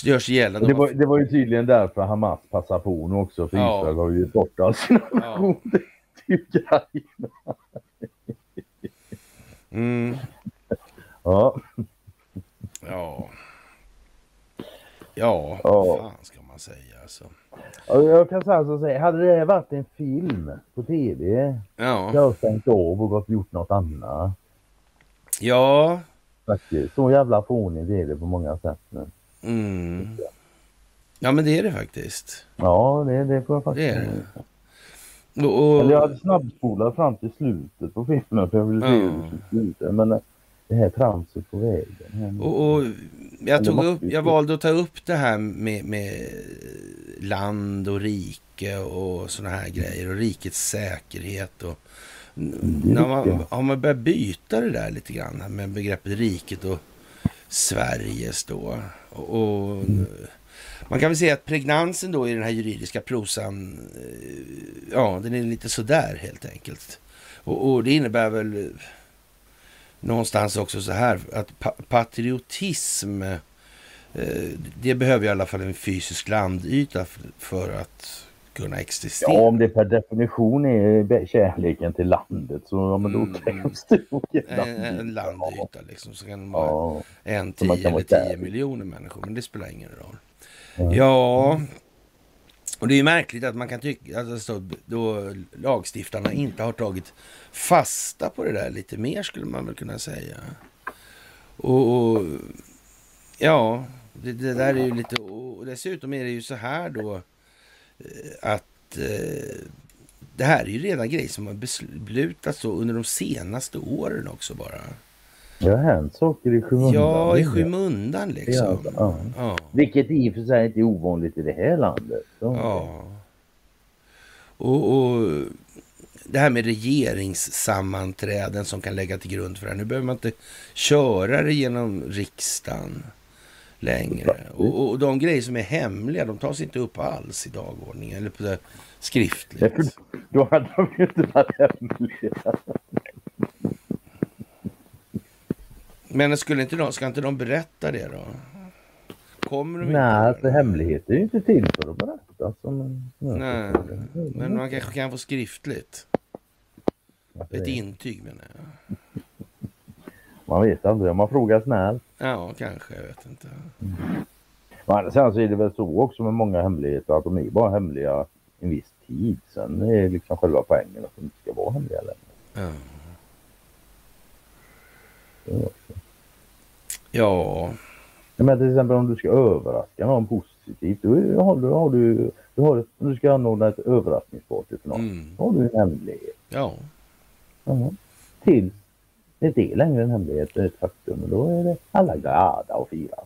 görs gällande. Det var, det var ju tydligen därför Hamas passade på nu också, för ja. Israel har ju gett bort all sin ammunition [LAUGHS] ja. till Ukraina. Mm. Ja. Ja. Ja, vad fan ska man säga alltså. Jag kan säga så säga, hade det varit en film på tv. Ja. Jag har stängt av och gått och gjort något annat. Ja. Faktiskt. Så jävla fånigt är det på många sätt nu. Mm. Ja men det är det faktiskt. Ja det, det får jag faktiskt Det är det. Och, och... Eller jag hade snabbspolat fram till slutet på filmen för jag ville se det slutar. Men det här tramset på vägen. Och, och jag, tog upp, jag valde att ta upp det här med, med land och rike och sådana här grejer och rikets säkerhet. Och, när man, har man börjat byta det där lite grann med begreppet riket och Sveriges då. Och, och mm. Man kan väl säga att pregnansen då i den här juridiska prosan, eh, ja den är lite sådär helt enkelt. Och, och det innebär väl någonstans också så här att pa patriotism eh, det behöver i alla fall en fysisk landyta för att kunna existera. Ja, om det per definition är kärleken till landet så ja, men då mm. krävs det en, en landyta liksom. Så kan vara ja, en, tio eller tio miljoner människor. Men det spelar ingen roll. Ja, ja och det är märkligt att man kan tycka att alltså, då lagstiftarna inte har tagit fasta på det där lite mer skulle man väl kunna säga. Och, och ja, det, det, där är ju lite... Och dessutom är det ju så här då eh, att eh, det här är ju redan grejer som har beslutats under de senaste åren också bara. Det har hänt saker i skymundan. Ja, i skymundan liksom. Ja, ja. Vilket i och för sig inte är ovanligt i det här landet. Så. Ja. Och, och det här med regeringssammanträden som kan lägga till grund för det här. Nu behöver man inte köra det genom riksdagen längre. Och, och, de grejer som är hemliga, de tas inte upp alls i dagordningen eller på det skriftligt. Då hade de ju inte varit hemliga. Men skulle inte de, ska inte de berätta det då? Kommer de Nej, för alltså, hemligheter är ju inte till för att berätta. Som, Nej, men man kanske kan få skriftligt. Ett intyg menar jag. Man vet aldrig om man frågar snällt. Ja, kanske. Jag vet inte. Mm. Men sen så är det väl så också med många hemligheter att de är bara hemliga en viss tid. Sen är liksom själva poängen att de inte ska vara hemliga längre. Ja. Ja. Men till exempel om du ska överraska någon positivt. Då har du, har du, du har, om du ska anordna ett överraskningsparty för någon. Mm. Då har du en hemlighet. Ja. Ja. Tills det inte är längre en hemlighet, ett faktum. Då är det alla glada och firar.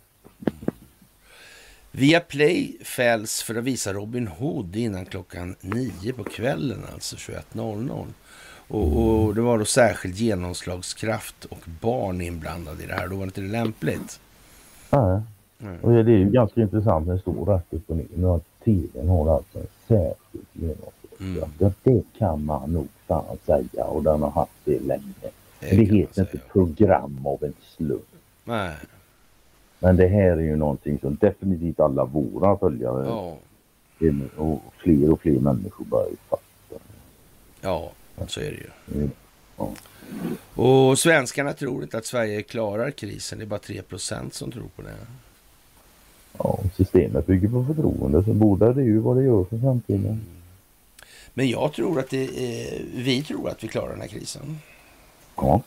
Via Play fälls för att visa Robin Hood innan klockan nio på kvällen, alltså 21.00. Och, och, det var då särskild genomslagskraft och barn inblandade i det här. Då var det inte lämpligt. Nej. Mm. Och det är ju ganska intressant när det står rätt upp och ner nu att tvn har alltså en särskild genomslagskraft. Mm. Det kan man nog fan säga och den har haft det länge. Det, det heter inte program av en slump. Nej. Men det här är ju någonting som definitivt alla våra följare ja. och fler och fler människor börjar fatta. Ja, så är det ju. Mm. Ja. Och svenskarna tror inte att Sverige klarar krisen. Det är bara 3% som tror på det. Ja, systemet bygger på förtroende så borde det ju vad det gör för framtiden. Men jag tror att det är, vi tror att vi klarar den här krisen. Ja.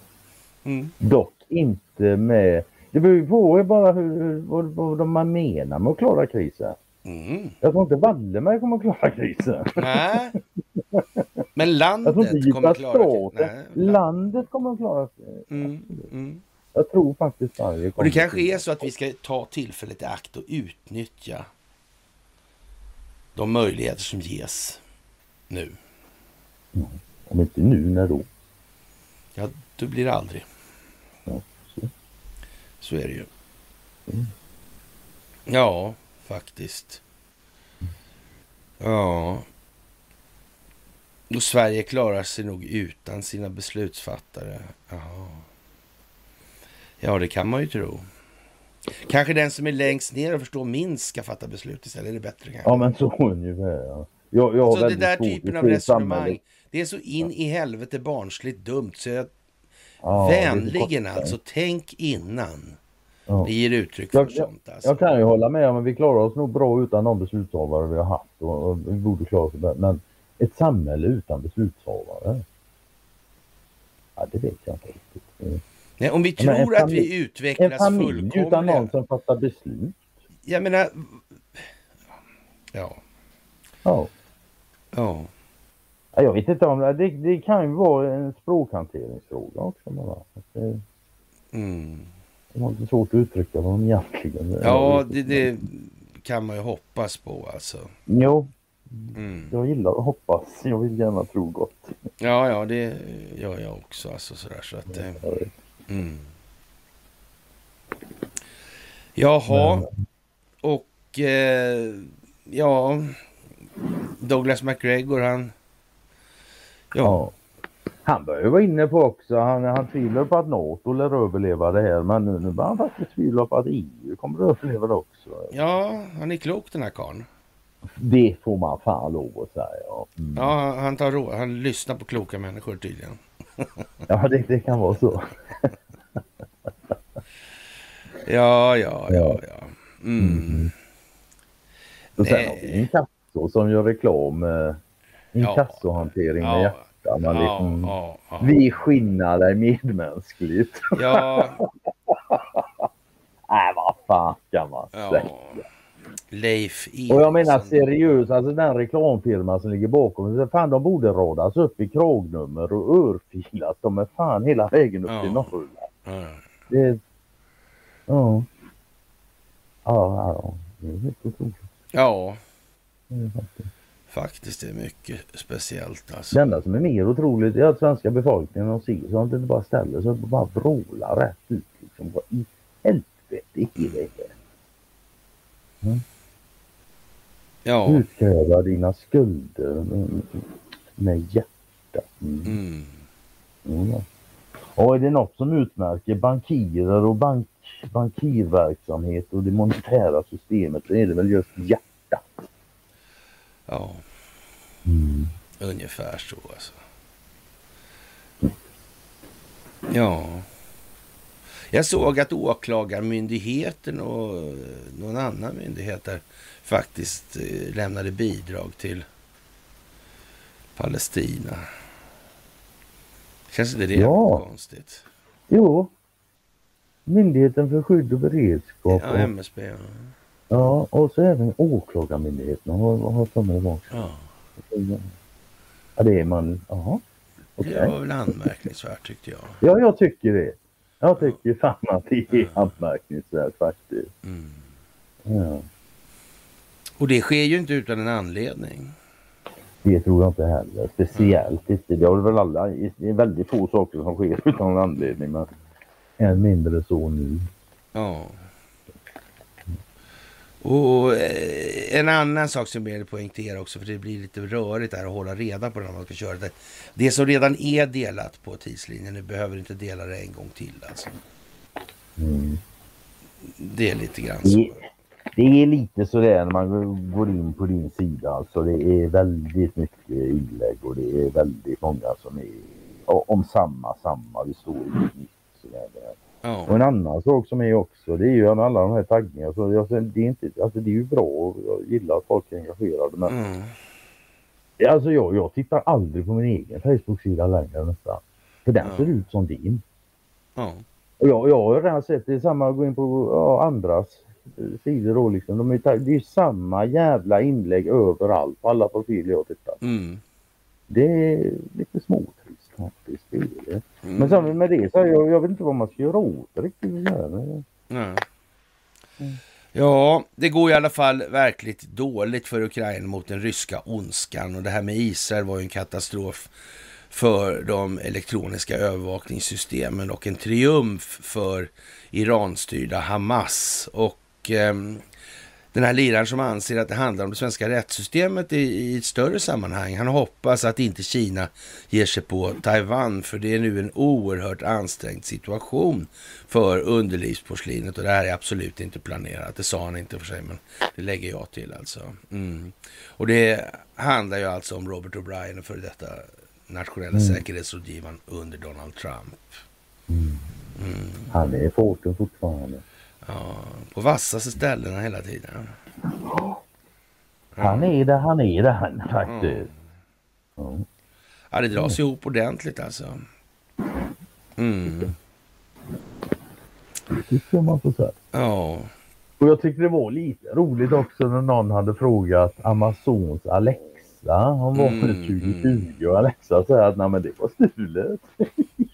Mm. Dock inte med det beror på bara hur, hur, vad, vad man menar med att klara krisen. Mm. Jag tror inte Wallenberg kommer att klara krisen. Nej. Men landet kommer att klara krisen. Landet kommer att klara krisen. Mm. Mm. Jag tror faktiskt Sverige kommer Och det kanske är så att vi ska ta tillfället i akt och utnyttja de möjligheter som ges nu. Mm. Om inte nu, när då? Ja, då blir det aldrig. Så är det ju. Mm. Ja, faktiskt. Ja. Och Sverige klarar sig nog utan sina beslutsfattare. Ja. ja, det kan man ju tro. Kanske den som är längst ner och förstår minst ska fatta beslut istället. Är det bättre kanske? Ja, men så ungefär. Ja. Jag, jag så det där typen av resonemang, det är så in i helvete barnsligt dumt så jag Ja, Vänligen alltså, tänk innan ja. ni ger uttryck för jag, sånt. Alltså. Jag kan ju hålla med om att vi klarar oss nog bra utan de beslutshavare vi har haft och, och vi borde klara oss bättre. Men ett samhälle utan beslutshavare? Ja, det vet jag inte riktigt. Nej, om vi tror att vi utvecklas. En familj utan någon som fattar beslut? Jag menar... Ja. Ja. Ja. Jag vet inte om det, det, det kan ju vara en språkhanteringsfråga också. Bara. Det, mm. det var lite svårt att uttrycka vad de egentligen Ja, det, det, kan man ju hoppas på alltså. Jo, mm. jag gillar att hoppas. Jag vill gärna tro gott. Ja, ja, det gör jag också. Alltså, sådär, så att, eh, mm. Jaha, Men. och eh, ja, Douglas McGregor han Ja. ja. Han börjar vara inne på också, han, han tvivlar på att NATO lär överleva det här men nu, nu börjar han faktiskt tvivla på att EU kommer att överleva det också. Ja, han är klok den här karln. Det får man fan lov att säga. Mm. Ja, han, tar han lyssnar på kloka människor tydligen. [LAUGHS] ja, det, det kan vara så. ja, ja, ja, ja. Mm. Mm. Och sen har vi en Casso som gör reklam eh, inkassohantering ja. med hjärta. Man ja, liksom, ja, ja. Vi skinnar dig medmänskligt. Ja. [LAUGHS] Nej, vad fan kan man säga? Leif Eriksson. Och jag menar seriöst, alltså den reklamfirma som ligger bakom. Fan, de borde radas upp i krognummer och örfilas. De är fan hela vägen upp till Norrland. Det... Ja. Ja, ja. Det är helt otroligt. Ja. Är faktiskt. Faktiskt, det är mycket speciellt. Alltså. Det enda som är mer otroligt är att svenska befolkningen och ser så att det bara ställer sig och bara vrålar rätt ut. Liksom. Vad i helvete är det? Mm. Ja. Utkräva dina skulder med hjärta. Mm. Mm. Mm. Och är det något som utmärker bankirer och bank, bankirverksamhet och det monetära systemet så är det väl just hjärtat. Ja. Mm. Ungefär så alltså. Ja. Jag såg att åklagarmyndigheten och någon annan myndighet där faktiskt eh, lämnade bidrag till Palestina. Känns inte det ja. konstigt? Jo, Myndigheten för skydd och beredskap. Ja, MSB. Ja. Ja, och så även Åklagarmyndigheten har, har för mig det Ja. Ja, det är man, jaha. Okay. Det var väl anmärkningsvärt tyckte jag. Ja, jag tycker det. Jag tycker fan att det är anmärkningsvärt faktiskt. Mm. Ja. Och det sker ju inte utan en anledning. Det tror jag inte heller. Speciellt inte. Det är väl alla. Det är väldigt få saker som sker utan en anledning. Men än mindre så nu. Ja. Och eh, en annan sak som jag vill poängtera också, för det blir lite rörigt där att hålla reda på när man ska köra det. Det som redan är delat på tidslinjen, nu behöver inte dela det en gång till alltså. Mm. Det är lite grann så. Det, det är lite sådär när man går in på din sida alltså. Det är väldigt mycket inlägg och det är väldigt många som är om samma, samma. Det står inget sådär. Ja. Och en annan sak som är också, det är ju alla de här taggningarna. Så alltså, det, är inte, alltså, det är ju bra och jag gillar att folk är engagerade. Men mm. Alltså jag, jag tittar aldrig på min egen Facebook-sida längre nästan. För den ja. ser ut som din. Ja. Och jag, jag har redan sett det är samma att gå in på ja, andras sidor då liksom. De är, det är samma jävla inlägg överallt på alla profiler jag tittar mm. Det är lite småtrist är det. Mm. Men sen med det så jag, jag vet inte vad man ska göra åt det riktigt. Nej. Mm. Ja, det går i alla fall verkligt dåligt för Ukraina mot den ryska ondskan och det här med Israel var ju en katastrof för de elektroniska övervakningssystemen och en triumf för Iranstyrda Hamas. Och eh, den här liraren som anser att det handlar om det svenska rättssystemet i, i ett större sammanhang. Han hoppas att inte Kina ger sig på Taiwan, för det är nu en oerhört ansträngd situation för underlivsporslinet och det här är absolut inte planerat. Det sa han inte för sig, men det lägger jag till alltså. Mm. Och det handlar ju alltså om Robert O'Brien, för detta nationella mm. säkerhetsrådgivaren under Donald Trump. Mm. Mm. Han är fåten fortfarande. Ja, på vassaste ställena hela tiden. Han är det, han är det han faktiskt. Ja, ja det dras ihop ordentligt alltså. Mm. Det tycker man får säga. Ja. Och jag tyckte det var lite roligt också när någon hade frågat Amazons Alexa. Han var mm, 2020 mm. och Alexa säger att nej men det var stulet. [LAUGHS]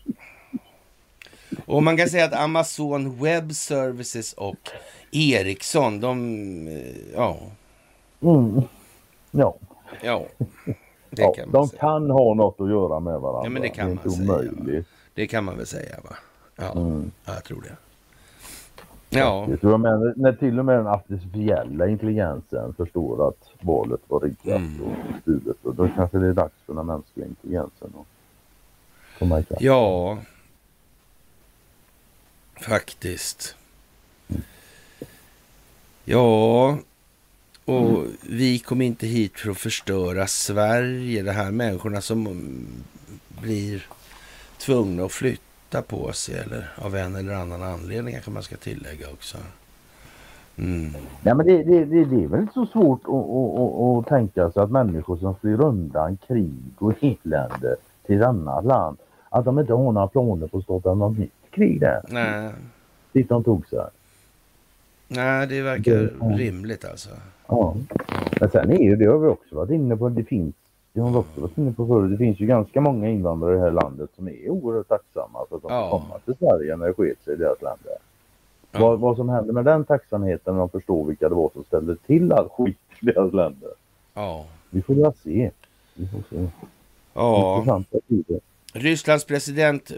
Och man kan säga att Amazon Web Services och Ericsson, de, eh, ja. Mm. Ja. Ja. Det ja, kan de säga. kan ha något att göra med varandra. Ja, men det kan det man säga. Omöjligt. Det kan man väl säga va? Ja, mm. ja jag tror det. Ja. Jag tror jag när till och med den artificiella intelligensen förstår att valet var riggat mm. och stulet. då kanske det är dags för den mänskliga intelligensen att komma ikapp. Ja, Faktiskt. Ja, och vi kom inte hit för att förstöra Sverige. De här människorna som blir tvungna att flytta på sig eller av en eller annan anledning kanske man ska tillägga också. Mm. Ja, men det, det, det, det är väl inte så svårt att, att, att, att tänka sig att människor som flyr undan krig och elände till ett annat land, att de inte har några planer på att starta något nytt krig där. Nej. Dit de tog sig. Nej, det verkar det, rimligt alltså. Ja. Men sen är ju det har vi också varit inne på. Det finns, det har vi också varit inne på förut. Det finns ju ganska många invandrare i det här landet som är oerhört tacksamma för att de ja. får komma till Sverige när det sket sig i deras land. Ja. Vad, vad som händer med den tacksamheten när de förstår vilka det var som ställde till all skit i deras länder. Ja. Vi får väl se. Vi får se. Ja. Intressanta tider. Rysslands president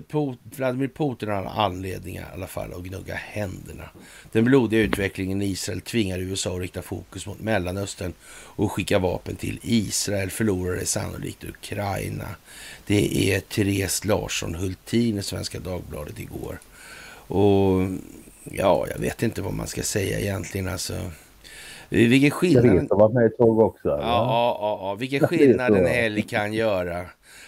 Vladimir Putin har anledning i alla fall att gnugga händerna. Den blodiga utvecklingen i Israel tvingar USA att rikta fokus mot Mellanöstern och skicka vapen till Israel. Förlorare sannolikt Ukraina. Det är Therese Larsson Hultin i Svenska Dagbladet igår. Och ja, jag vet inte vad man ska säga egentligen. Alltså, vilken skillnad... Therese har varit med ett tag också. Ja, ja, ja, vilken skillnad en älg kan göra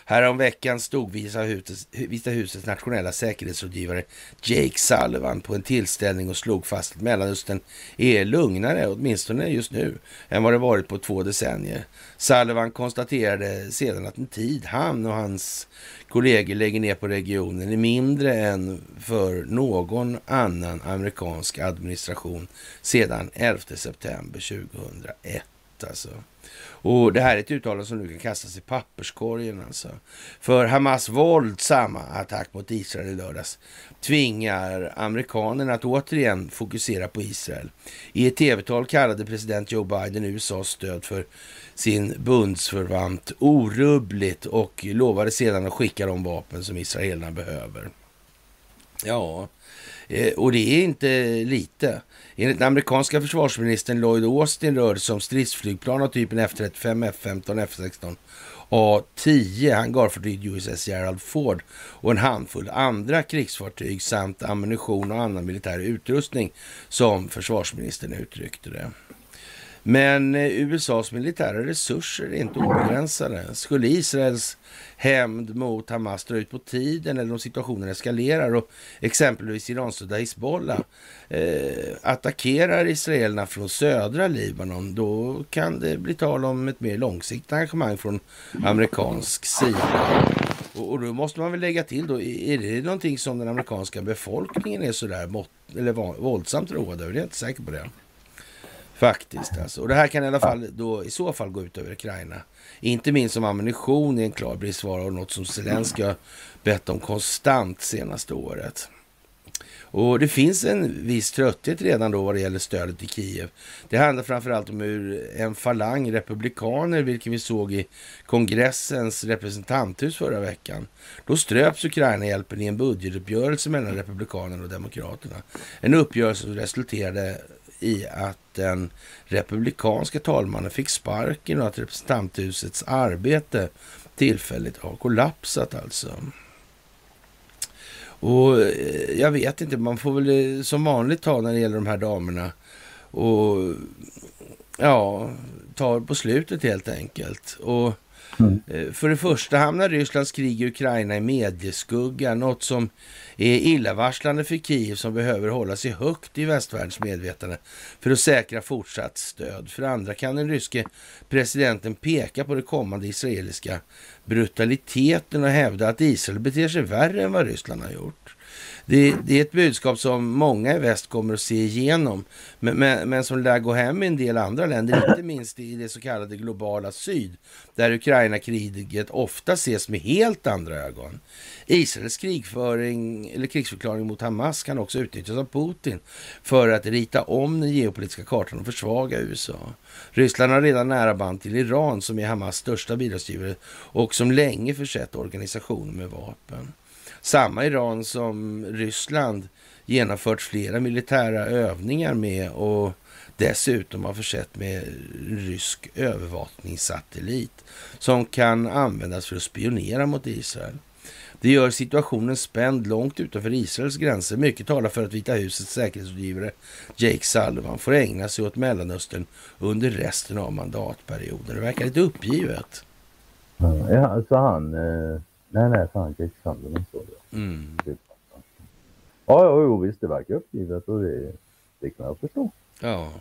Häromveckan stod Vita husets, Vita husets nationella säkerhetsrådgivare Jake Sullivan på en tillställning och slog fast att Mellanöstern är lugnare, åtminstone just nu, än vad det varit på två decennier. Sullivan konstaterade sedan att en tid han och hans kollegor lägger ner på regionen är mindre än för någon annan amerikansk administration sedan 11 september 2001. Alltså. Och det här är ett uttalande som nu kan kastas i papperskorgen alltså. För Hamas våldsamma attack mot Israel i lördags tvingar amerikanerna att återigen fokusera på Israel. I ett tv-tal kallade president Joe Biden USAs stöd för sin bundsförvant orubbligt och lovade sedan att skicka de vapen som israelerna behöver. Ja, eh, och det är inte lite. Enligt den amerikanska försvarsministern Lloyd Austin rör det sig om stridsflygplan av typen F-35, F-15, F-16 A-10 hangarfartyg USS Gerald Ford och en handfull andra krigsfartyg samt ammunition och annan militär utrustning som försvarsministern uttryckte det. Men eh, USAs militära resurser är inte obegränsade. Skulle Israels hämnd mot Hamas dra ut på tiden eller om situationen eskalerar och exempelvis Iranstödda Hizbollah eh, attackerar israelerna från södra Libanon, då kan det bli tal om ett mer långsiktigt engagemang från amerikansk sida. Och, och då måste man väl lägga till då, är det någonting som den amerikanska befolkningen är sådär mått, eller våldsamt road över? Jag är inte säker på det. Faktiskt alltså. Och det här kan i alla fall då i så fall gå ut över Ukraina. Inte minst som ammunition är en klar bristvara och något som Zelenskyj har bett om konstant senaste året. Och det finns en viss trötthet redan då vad det gäller stödet till Kiev. Det handlar framförallt om hur en falang republikaner, vilket vi såg i kongressens representanthus förra veckan. Då ströps Ukraina-hjälpen i en budgetuppgörelse mellan republikanerna och demokraterna. En uppgörelse som resulterade i att den republikanska talmannen fick sparken och att representanthusets arbete tillfälligt har kollapsat alltså. Och eh, jag vet inte, man får väl eh, som vanligt ta när det gäller de här damerna och ja, ta på slutet helt enkelt. Och mm. Eh, för det första hamnar Rysslands krig i Ukraina i medieskuggan, något som är illavarslande för Kiev som behöver hålla sig högt i västvärldens medvetande för att säkra fortsatt stöd. För andra kan den ryske presidenten peka på den kommande israeliska brutaliteten och hävda att Israel beter sig värre än vad Ryssland har gjort. Det, det, är ett budskap som många i väst kommer att se igenom, men, men, men som lär gå hem i en del andra länder, [LAUGHS] inte minst i det så kallade globala syd, där Ukraina-kriget ofta ses med helt andra ögon. Israels krigföring, eller krigsförklaring mot Hamas kan också utnyttjas av Putin för att rita om den geopolitiska kartan och försvaga USA. Ryssland har redan nära band till Iran som är Hamas största bidragsgivare och som länge försett organisationen med vapen. Samma Iran som Ryssland genomfört flera militära övningar med och dessutom har försett med rysk övervakningssatellit som kan användas för att spionera mot Israel. Det gör situationen spänd långt utanför Israels gränser. Mycket talar för att Vita husets säkerhetsrådgivare Jake Sullivan får ägna sig åt Mellanöstern under resten av mandatperioden. Det verkar lite uppgivet. Ja, alltså han... Eh, nej, nej, fan Sullivan står det. Mm. Ja, ja, jo, visst, det verkar uppgivet och det, det kan jag förstå. Ja.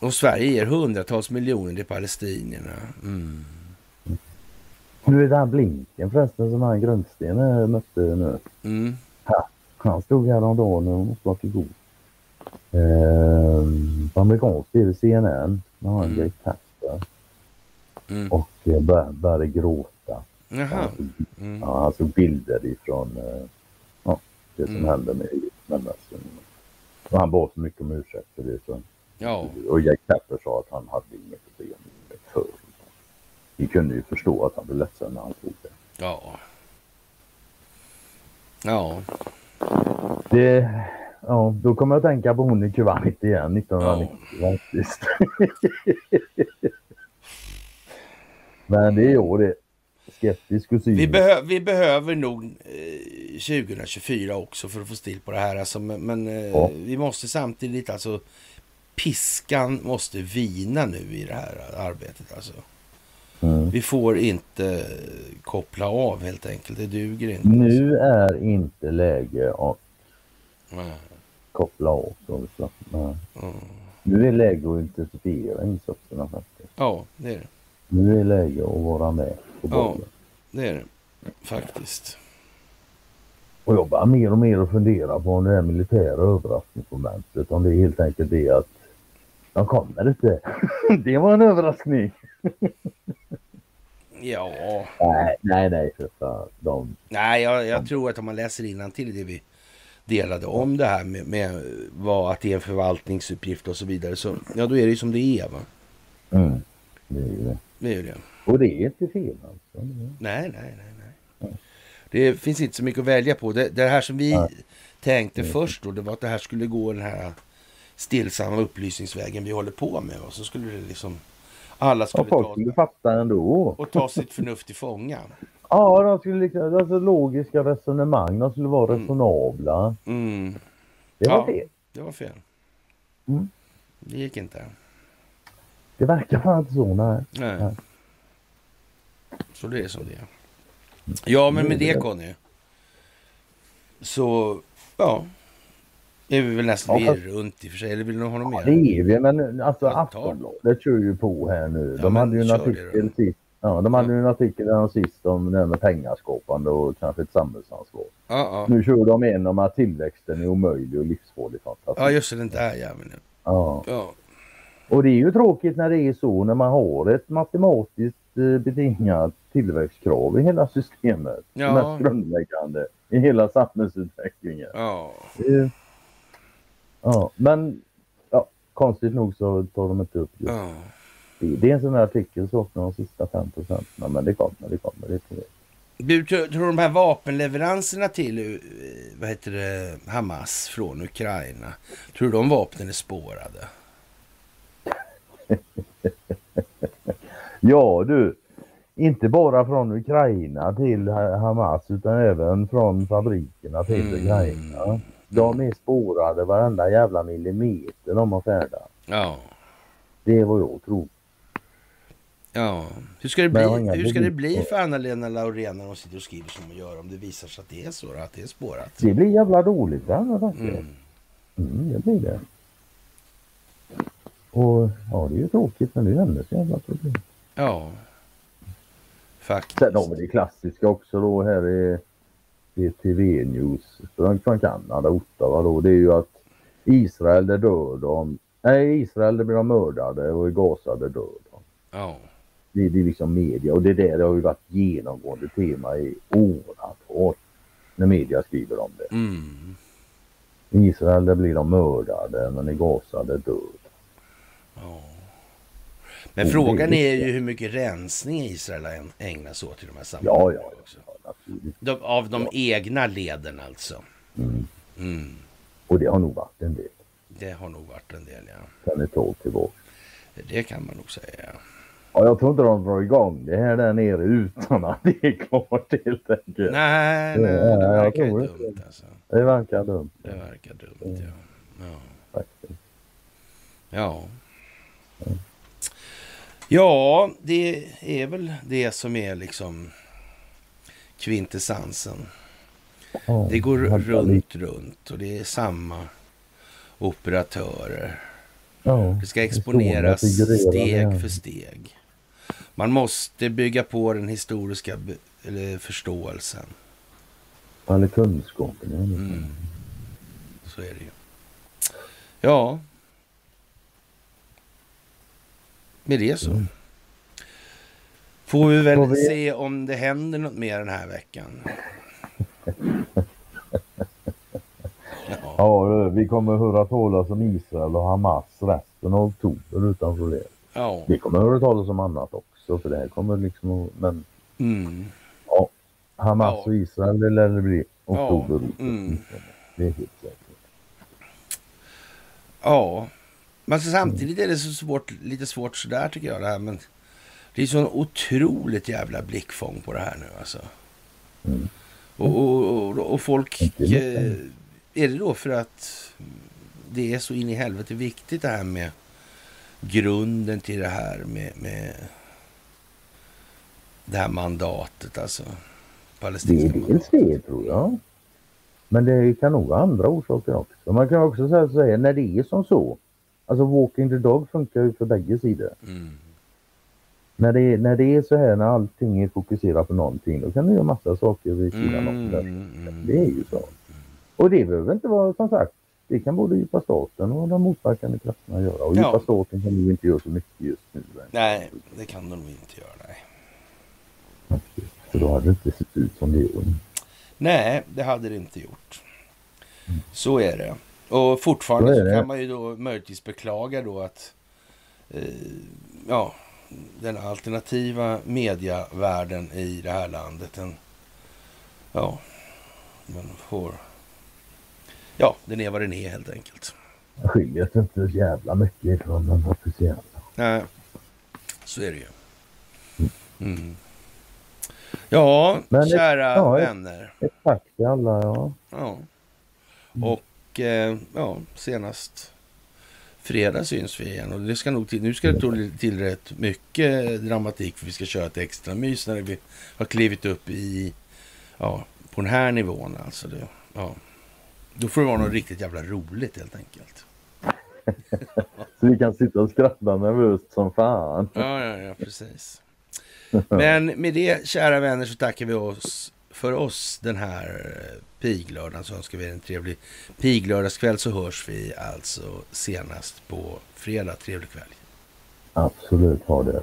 Och Sverige ger hundratals miljoner till palestinierna. Mm. Du är den blinken förresten som han Grundsten mötte nu. Mm. Ha, han stod häromdagen och måste varit igår. Eh, på amerikansk tv, CNN, när han mm. Tapper. Mm. Och eh, bör, började gråta. Jaha. Mm. Ja, han såg bilder ifrån eh, ja, det som mm. hände med Mellanöstern. Och han bad så mycket om ursäkt för det. Så. Ja. Och Jack Tapper sa att han hade inget problem med förr vi kunde ju förstå att han blev ledsen när han tog det. Ja. Ja. Det, ja, då kommer jag att tänka på hon i Kuwait igen, 1990 ja. faktiskt. [LAUGHS] Men det är jag det. Skeptisk och vi, behö vi behöver nog eh, 2024 också för att få stil på det här. Alltså, men, men eh, ja. vi måste samtidigt alltså piskan måste vina nu i det här arbetet. Alltså. Vi får inte koppla av helt enkelt. Det duger inte. Nu är inte läge att koppla av. Mm. Nu är läge att intensifiera insatserna faktiskt. Ja, det är det. Nu är läge att vara med på bollen. Ja, det är det faktiskt. Och jag börjar mer och mer att fundera på om det här militära överraskningsmomentet, om det är helt enkelt det att de kommer inte. [LAUGHS] det var en överraskning. ja. Nej, nej, nej för fan. De, nej, jag, jag de... tror att om man läser till det vi delade om det här med, med vad, att det är en förvaltningsuppgift och så vidare. Så ja, då är det ju som det är va? Mm, det är det. Det är ju det. Och det är inte fel alltså. Nej, nej, nej. nej. Det finns inte så mycket att välja på. Det, det här som vi nej. tänkte mm. först då, det var att det här skulle gå den här stillsamma upplysningsvägen vi håller på med. Och så skulle det liksom... Alla skulle, ja, ta, skulle fatta ändå. och ta sitt förnuft i fånga. Ja, de skulle liksom, alltså logiska resonemang, de skulle vara mm. resonabla. Mm. Det var ja, fel. Det var fel. Mm. Det gick inte. Det verkar fan inte så, nej. nej. Så det är som det är. Ja, men med det Conny. Så, ja. Är vi väl nästan ja, fast... runt i och för sig. Eller vill du ha något mer? Ja, det är vi. Men alltså Aftonbladet kör ju på här nu. De ja, hade ju en artikel sist Ja, de hade ju en artikel där sist om det här med pengaskapande och kanske ett samhällsansvar. Ja, ja. Nu kör de en om att tillväxten är omöjlig och livsfarlig. Ja, just det, den där jäveln. Ja. ja. Och det är ju tråkigt när det är så när man har ett matematiskt eh, betingat tillväxtkrav i hela systemet. Ja. Mest grundläggande i hela samhällsutvecklingen. Ja. Ja, men ja, konstigt nog så tar de inte upp just ja. Det är en sån här artikel saknar de sista 5 procenten. Men det kommer, det kommer. Det tror Du, tror, tror de här vapenleveranserna till eh, vad heter det, Hamas från Ukraina, tror du de vapnen är spårade? [LAUGHS] ja du, inte bara från Ukraina till Hamas utan även från fabrikerna till mm. Ukraina. De är spårade varenda jävla millimeter de har färdat. Ja. Det är vad jag tror. Ja, hur ska det bli, hur ska det bli för Anna-Lena Laurén när hon sitter och skriver som hon gör om det visar sig att det är så, att det är spårat? Det blir jävla roligt det mm. mm, det blir det. Och ja, det är ju tråkigt men det är hennes jävla problem. Ja, faktiskt. Sen har vi det klassiska också då här i, i TV News från, från Kanada, Ottawa då. Det är ju att Israel det dör de. Nej, Israel det blir de mördade och i Gaza det dör de. Ja. Det, det är liksom media och det där det har ju varit genomgående tema i åratal. När media skriver om det. Mm. I Israel där blir de mördade men i Gaza där död. Ja. Men frågan är ju hur mycket rensning Israel ägnar sig åt i de här sammanhangen. Ja, ja, ja Av de ja. egna leden alltså. Mm. Mm. Och det har nog varit en del. Det har nog varit en del, ja. Kan ett tag tillbaka. Det kan man nog säga. Ja, jag tror inte de drar igång det här där nere utan att det är klart helt enkelt. Nej, nej det, verkar ju dumt alltså. Det verkar dumt. Det verkar dumt, ja. Ja. Faktiskt. Ja. Ja, det är väl det som är liksom kvintessensen. Ja, det går runt, runt och det är samma operatörer. Ja, det ska exponeras steg för steg. Man måste bygga på den historiska förståelsen. Eller kunskapen. Mm. Så är det ju. Ja. Med det så. Mm. Får vi väl Får vi... se om det händer något mer den här veckan. ja. ja, vi kommer höra talas om Israel och Hamas resten av oktober utan problem. Ja. Vi kommer höra talas om annat också för det här kommer liksom men mm. ja, Hamas ja. och Israel det lär det bli oktober. Ja. Mm. Det är helt säkert. Ja, men så samtidigt är det så svårt, lite svårt sådär tycker jag det här men det är så otroligt jävla blickfång på det här nu alltså. Mm. Och, och, och, och, folk, eh, är det då för att det är så in i helvete viktigt det här med grunden till det här med, med det här mandatet alltså. Palestinska det är dels det tror jag. Men det kan nog vara andra orsaker också. Man kan också säga, säga när det är som så. Alltså Walking the Dog funkar ju för bägge sidor. Mm. När, det, när det är så här när allting är fokuserat på någonting då kan du göra massa saker vid sidan om. Mm. Det är ju så. Och det behöver inte vara som sagt det kan både djupa staten och de motverkande krafterna göra. Och ja. djupa staten kan nog inte göra så mycket just nu. Nej, det kan de nog inte göra. Nej. För då hade det inte sett ut som det gör. Nej, det hade det inte gjort. Mm. Så är det. Och fortfarande så, kan man ju då möjligtvis beklaga då att eh, ja, den alternativa mediavärlden i det här landet, den, ja, man får ja, den är vad den är helt enkelt. Den skiljer sig inte så jävla mycket från den officiella. Nej, så är det ju. Mm. Ja, Men kära ja, vänner. Ett, tack till alla, ja. Ja. Och eh, ja, senast fredag syns vi igen. Och det ska nog till, nu ska det till, till rätt mycket dramatik för vi ska köra ett extra mys när vi har klivit upp i, ja, på den här nivån alltså. Det, ja. Då får det vara något riktigt jävla roligt helt enkelt. [LAUGHS] så vi kan sitta och skratta nervöst som fan. ja, ja, ja, precis. Men med det, kära vänner, så tackar vi oss för oss den här eh, piglördagen. Så önskar vi en trevlig piglördagskväll så hörs vi alltså senast på fredag. Trevlig kväll. Absolut, ha det.